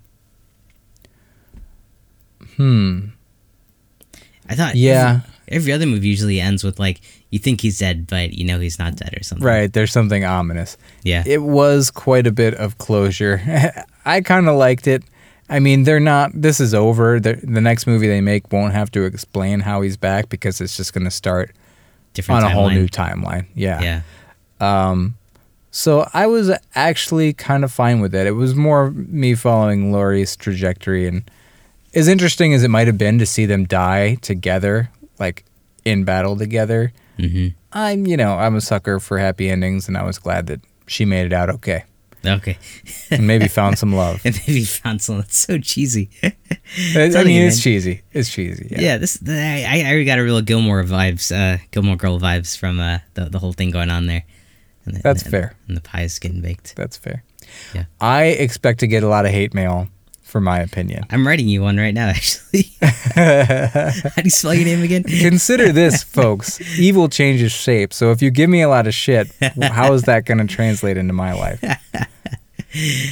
A: Hmm.
B: I thought
A: Yeah.
B: Every, other movie usually ends with like you think he's dead, but you know he's not dead or something.
A: Right. There's something ominous.
B: Yeah.
A: It was quite a bit of closure. I kind of liked it. I mean, they're not. This is over. The, the next movie they make won't have to explain how he's back because it's just going to start
B: Different
A: on a whole new timeline. Yeah.
B: Yeah.
A: Um, So I was actually kind of fine with it. It was more me following Laurie's trajectory, and as interesting as it might have been to see them die together, like in battle together.
B: Mm-hmm.
A: I'm, you know, I'm a sucker for happy endings, and I was glad that she made it out okay,
B: Okay.
A: and maybe found some love.
B: and maybe found some. that's so cheesy.
A: I
B: Tell
A: mean,
B: you,
A: it's cheesy. It's cheesy. Yeah.
B: yeah. This I I got a real Gilmore vibes, uh, Gilmore Girl vibes from uh, the the whole thing going on there. And the,
A: That's
B: and,
A: fair.
B: And the pie is getting baked.
A: That's fair.
B: Yeah.
A: I expect to get a lot of hate mail for my opinion.
B: I'm writing you one right now, actually. How do you spell your name again?
A: Consider this, folks. Evil changes shape. So if you give me a lot of shit, how is that going to translate into my life?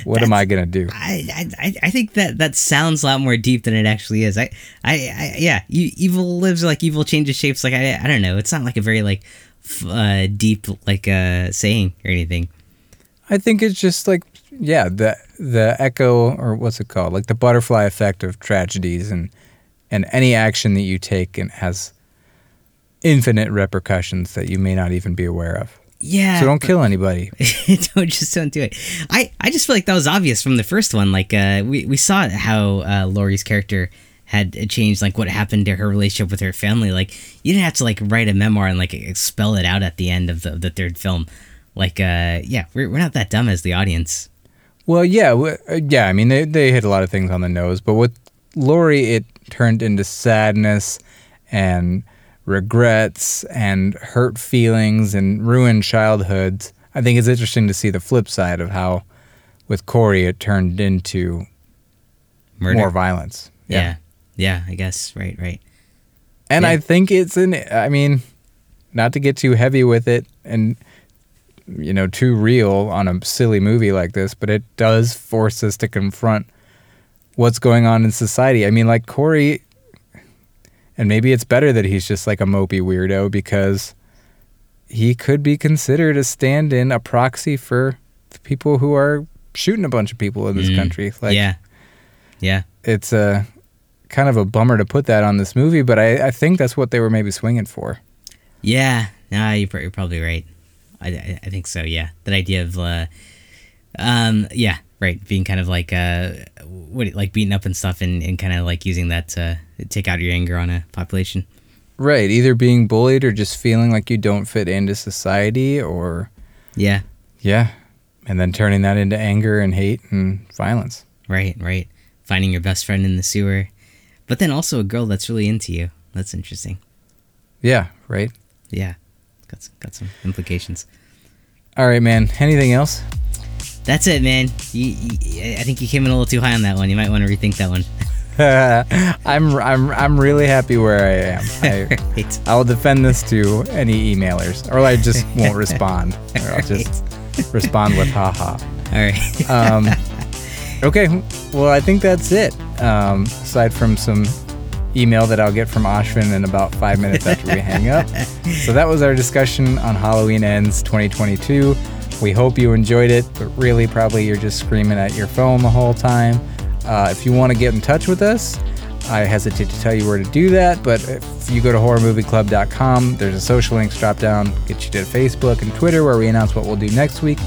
A: What am I going to do?
B: I, I I think that that sounds a lot more deep than it actually is. I I, I yeah, you, evil lives like evil changes shapes. Like I I don't know. It's not like a very like f- uh, deep like uh saying or anything.
A: I think it's just like yeah, the the echo or what's it called? Like the butterfly effect of tragedies and and any action that you take and has infinite repercussions that you may not even be aware of.
B: Yeah.
A: So don't kill anybody.
B: don't just don't do it. I I just feel like that was obvious from the first one. Like uh, we we saw how uh, Laurie's character had changed, like what happened to her relationship with her family. Like you didn't have to like write a memoir and like spell it out at the end of the, the third film. Like uh, yeah, we're we're not that dumb as the audience.
A: Well, yeah, w- uh, yeah. I mean, they they hit a lot of things on the nose, but with Laurie, it turned into sadness and regrets and hurt feelings and ruined childhoods. I think it's interesting to see the flip side of how, with Corey, it turned into
B: Murder.
A: more violence.
B: yeah. yeah, I guess right, right.
A: And
B: Yeah.
A: I think it's an, I mean, not to get too heavy with it and, you know, too real on a silly movie like this, but it does force us to confront what's going on in society. I mean, like Corey, and maybe it's better that he's just like a mopey weirdo because he could be considered a stand in, a proxy for the people who are shooting a bunch of people in this
B: Mm.
A: country. Like,
B: yeah, yeah.
A: it's a kind of a bummer to put that on this movie, but I, I think that's what they were maybe swinging for.
B: Yeah, you're, you're probably right. I, I, think so. Yeah, that idea of, uh, um, yeah, right, being kind of like, uh, what, like beaten up and stuff, and, and kind of like using that to take out your anger on a population.
A: Right, either being bullied or just feeling like you don't fit into society, or
B: Yeah,
A: yeah, and then turning that into anger and hate and violence.
B: right, right. Finding your best friend in the sewer, but then also a girl that's really into you. That's interesting.
A: Yeah, right.
B: Yeah, got some, got some implications.
A: All right, man. Anything else?
B: That's it, man. You, you, I think you came in a little too high on that one. You might want to rethink that one.
A: I'm I'm I'm really happy where I am. I,
B: Right.
A: I will defend this to any emailers, or I just won't respond, or I'll just respond with haha.
B: All right.
A: Um, okay, well I think that's it. Um, aside from some email that I'll get from Ashwin in about five minutes after we hang up. So that was our discussion on Halloween Ends 2022. We hope you enjoyed it, but really probably you're just screaming at your phone the whole time. Uh, if you want to get in touch with us, I hesitate to tell you where to do that, but if you go to horrormovieclub.com, there's a social links drop down, get you to Facebook and Twitter where we announce what we'll do next week,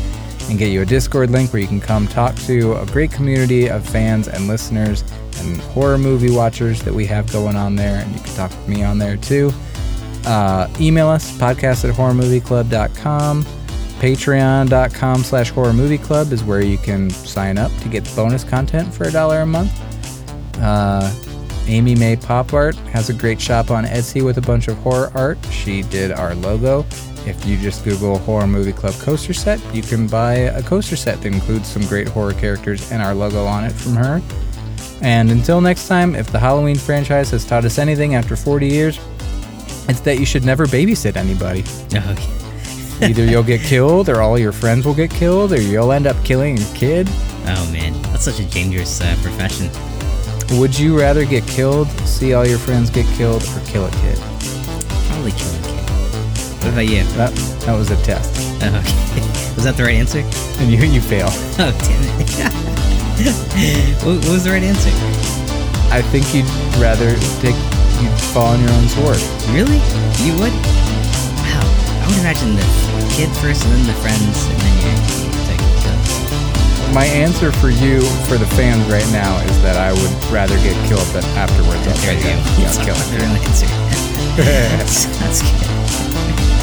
A: and get you a Discord link where you can come talk to a great community of fans and listeners and horror movie watchers that we have going on there, and you can talk with me on there too. Uh, email us, podcast at horrormovieclub.com. Patreon.com slash horror movie club is where you can sign up to get bonus content for a dollar a month. Uh, Amy May Pop Art has a great shop on Etsy with a bunch of horror art. She did our logo. If you just Google Horror Movie Club coaster set, you can buy a coaster set that includes some great horror characters and our logo on it from her. And until next time, if the Halloween franchise has taught us anything after 40 years, it's that you should never babysit anybody.
B: Okay.
A: Either you'll get killed, or all your friends will get killed, or you'll end up killing your kid.
B: Oh man, that's such a dangerous uh, profession.
A: Would you rather get killed, see all your friends get killed, or kill a kid?
B: Probably kill a kid. What about you?
A: That that was a test,
B: Oh, okay. Was that the right answer?
A: and you you fail.
B: Oh damn it. what, what was the right answer?
A: I think you'd rather take you'd fall on your own sword.
B: Really? You would? Wow. I would imagine the kid first and then the friends and then you take the
A: My answer for you, for the fans right now, is that I would rather get killed than afterwards. I'll
B: There
A: take
B: you go.
A: Yeah,
B: That's
A: kill
B: not
A: it.
B: the real answer. That's, that's good.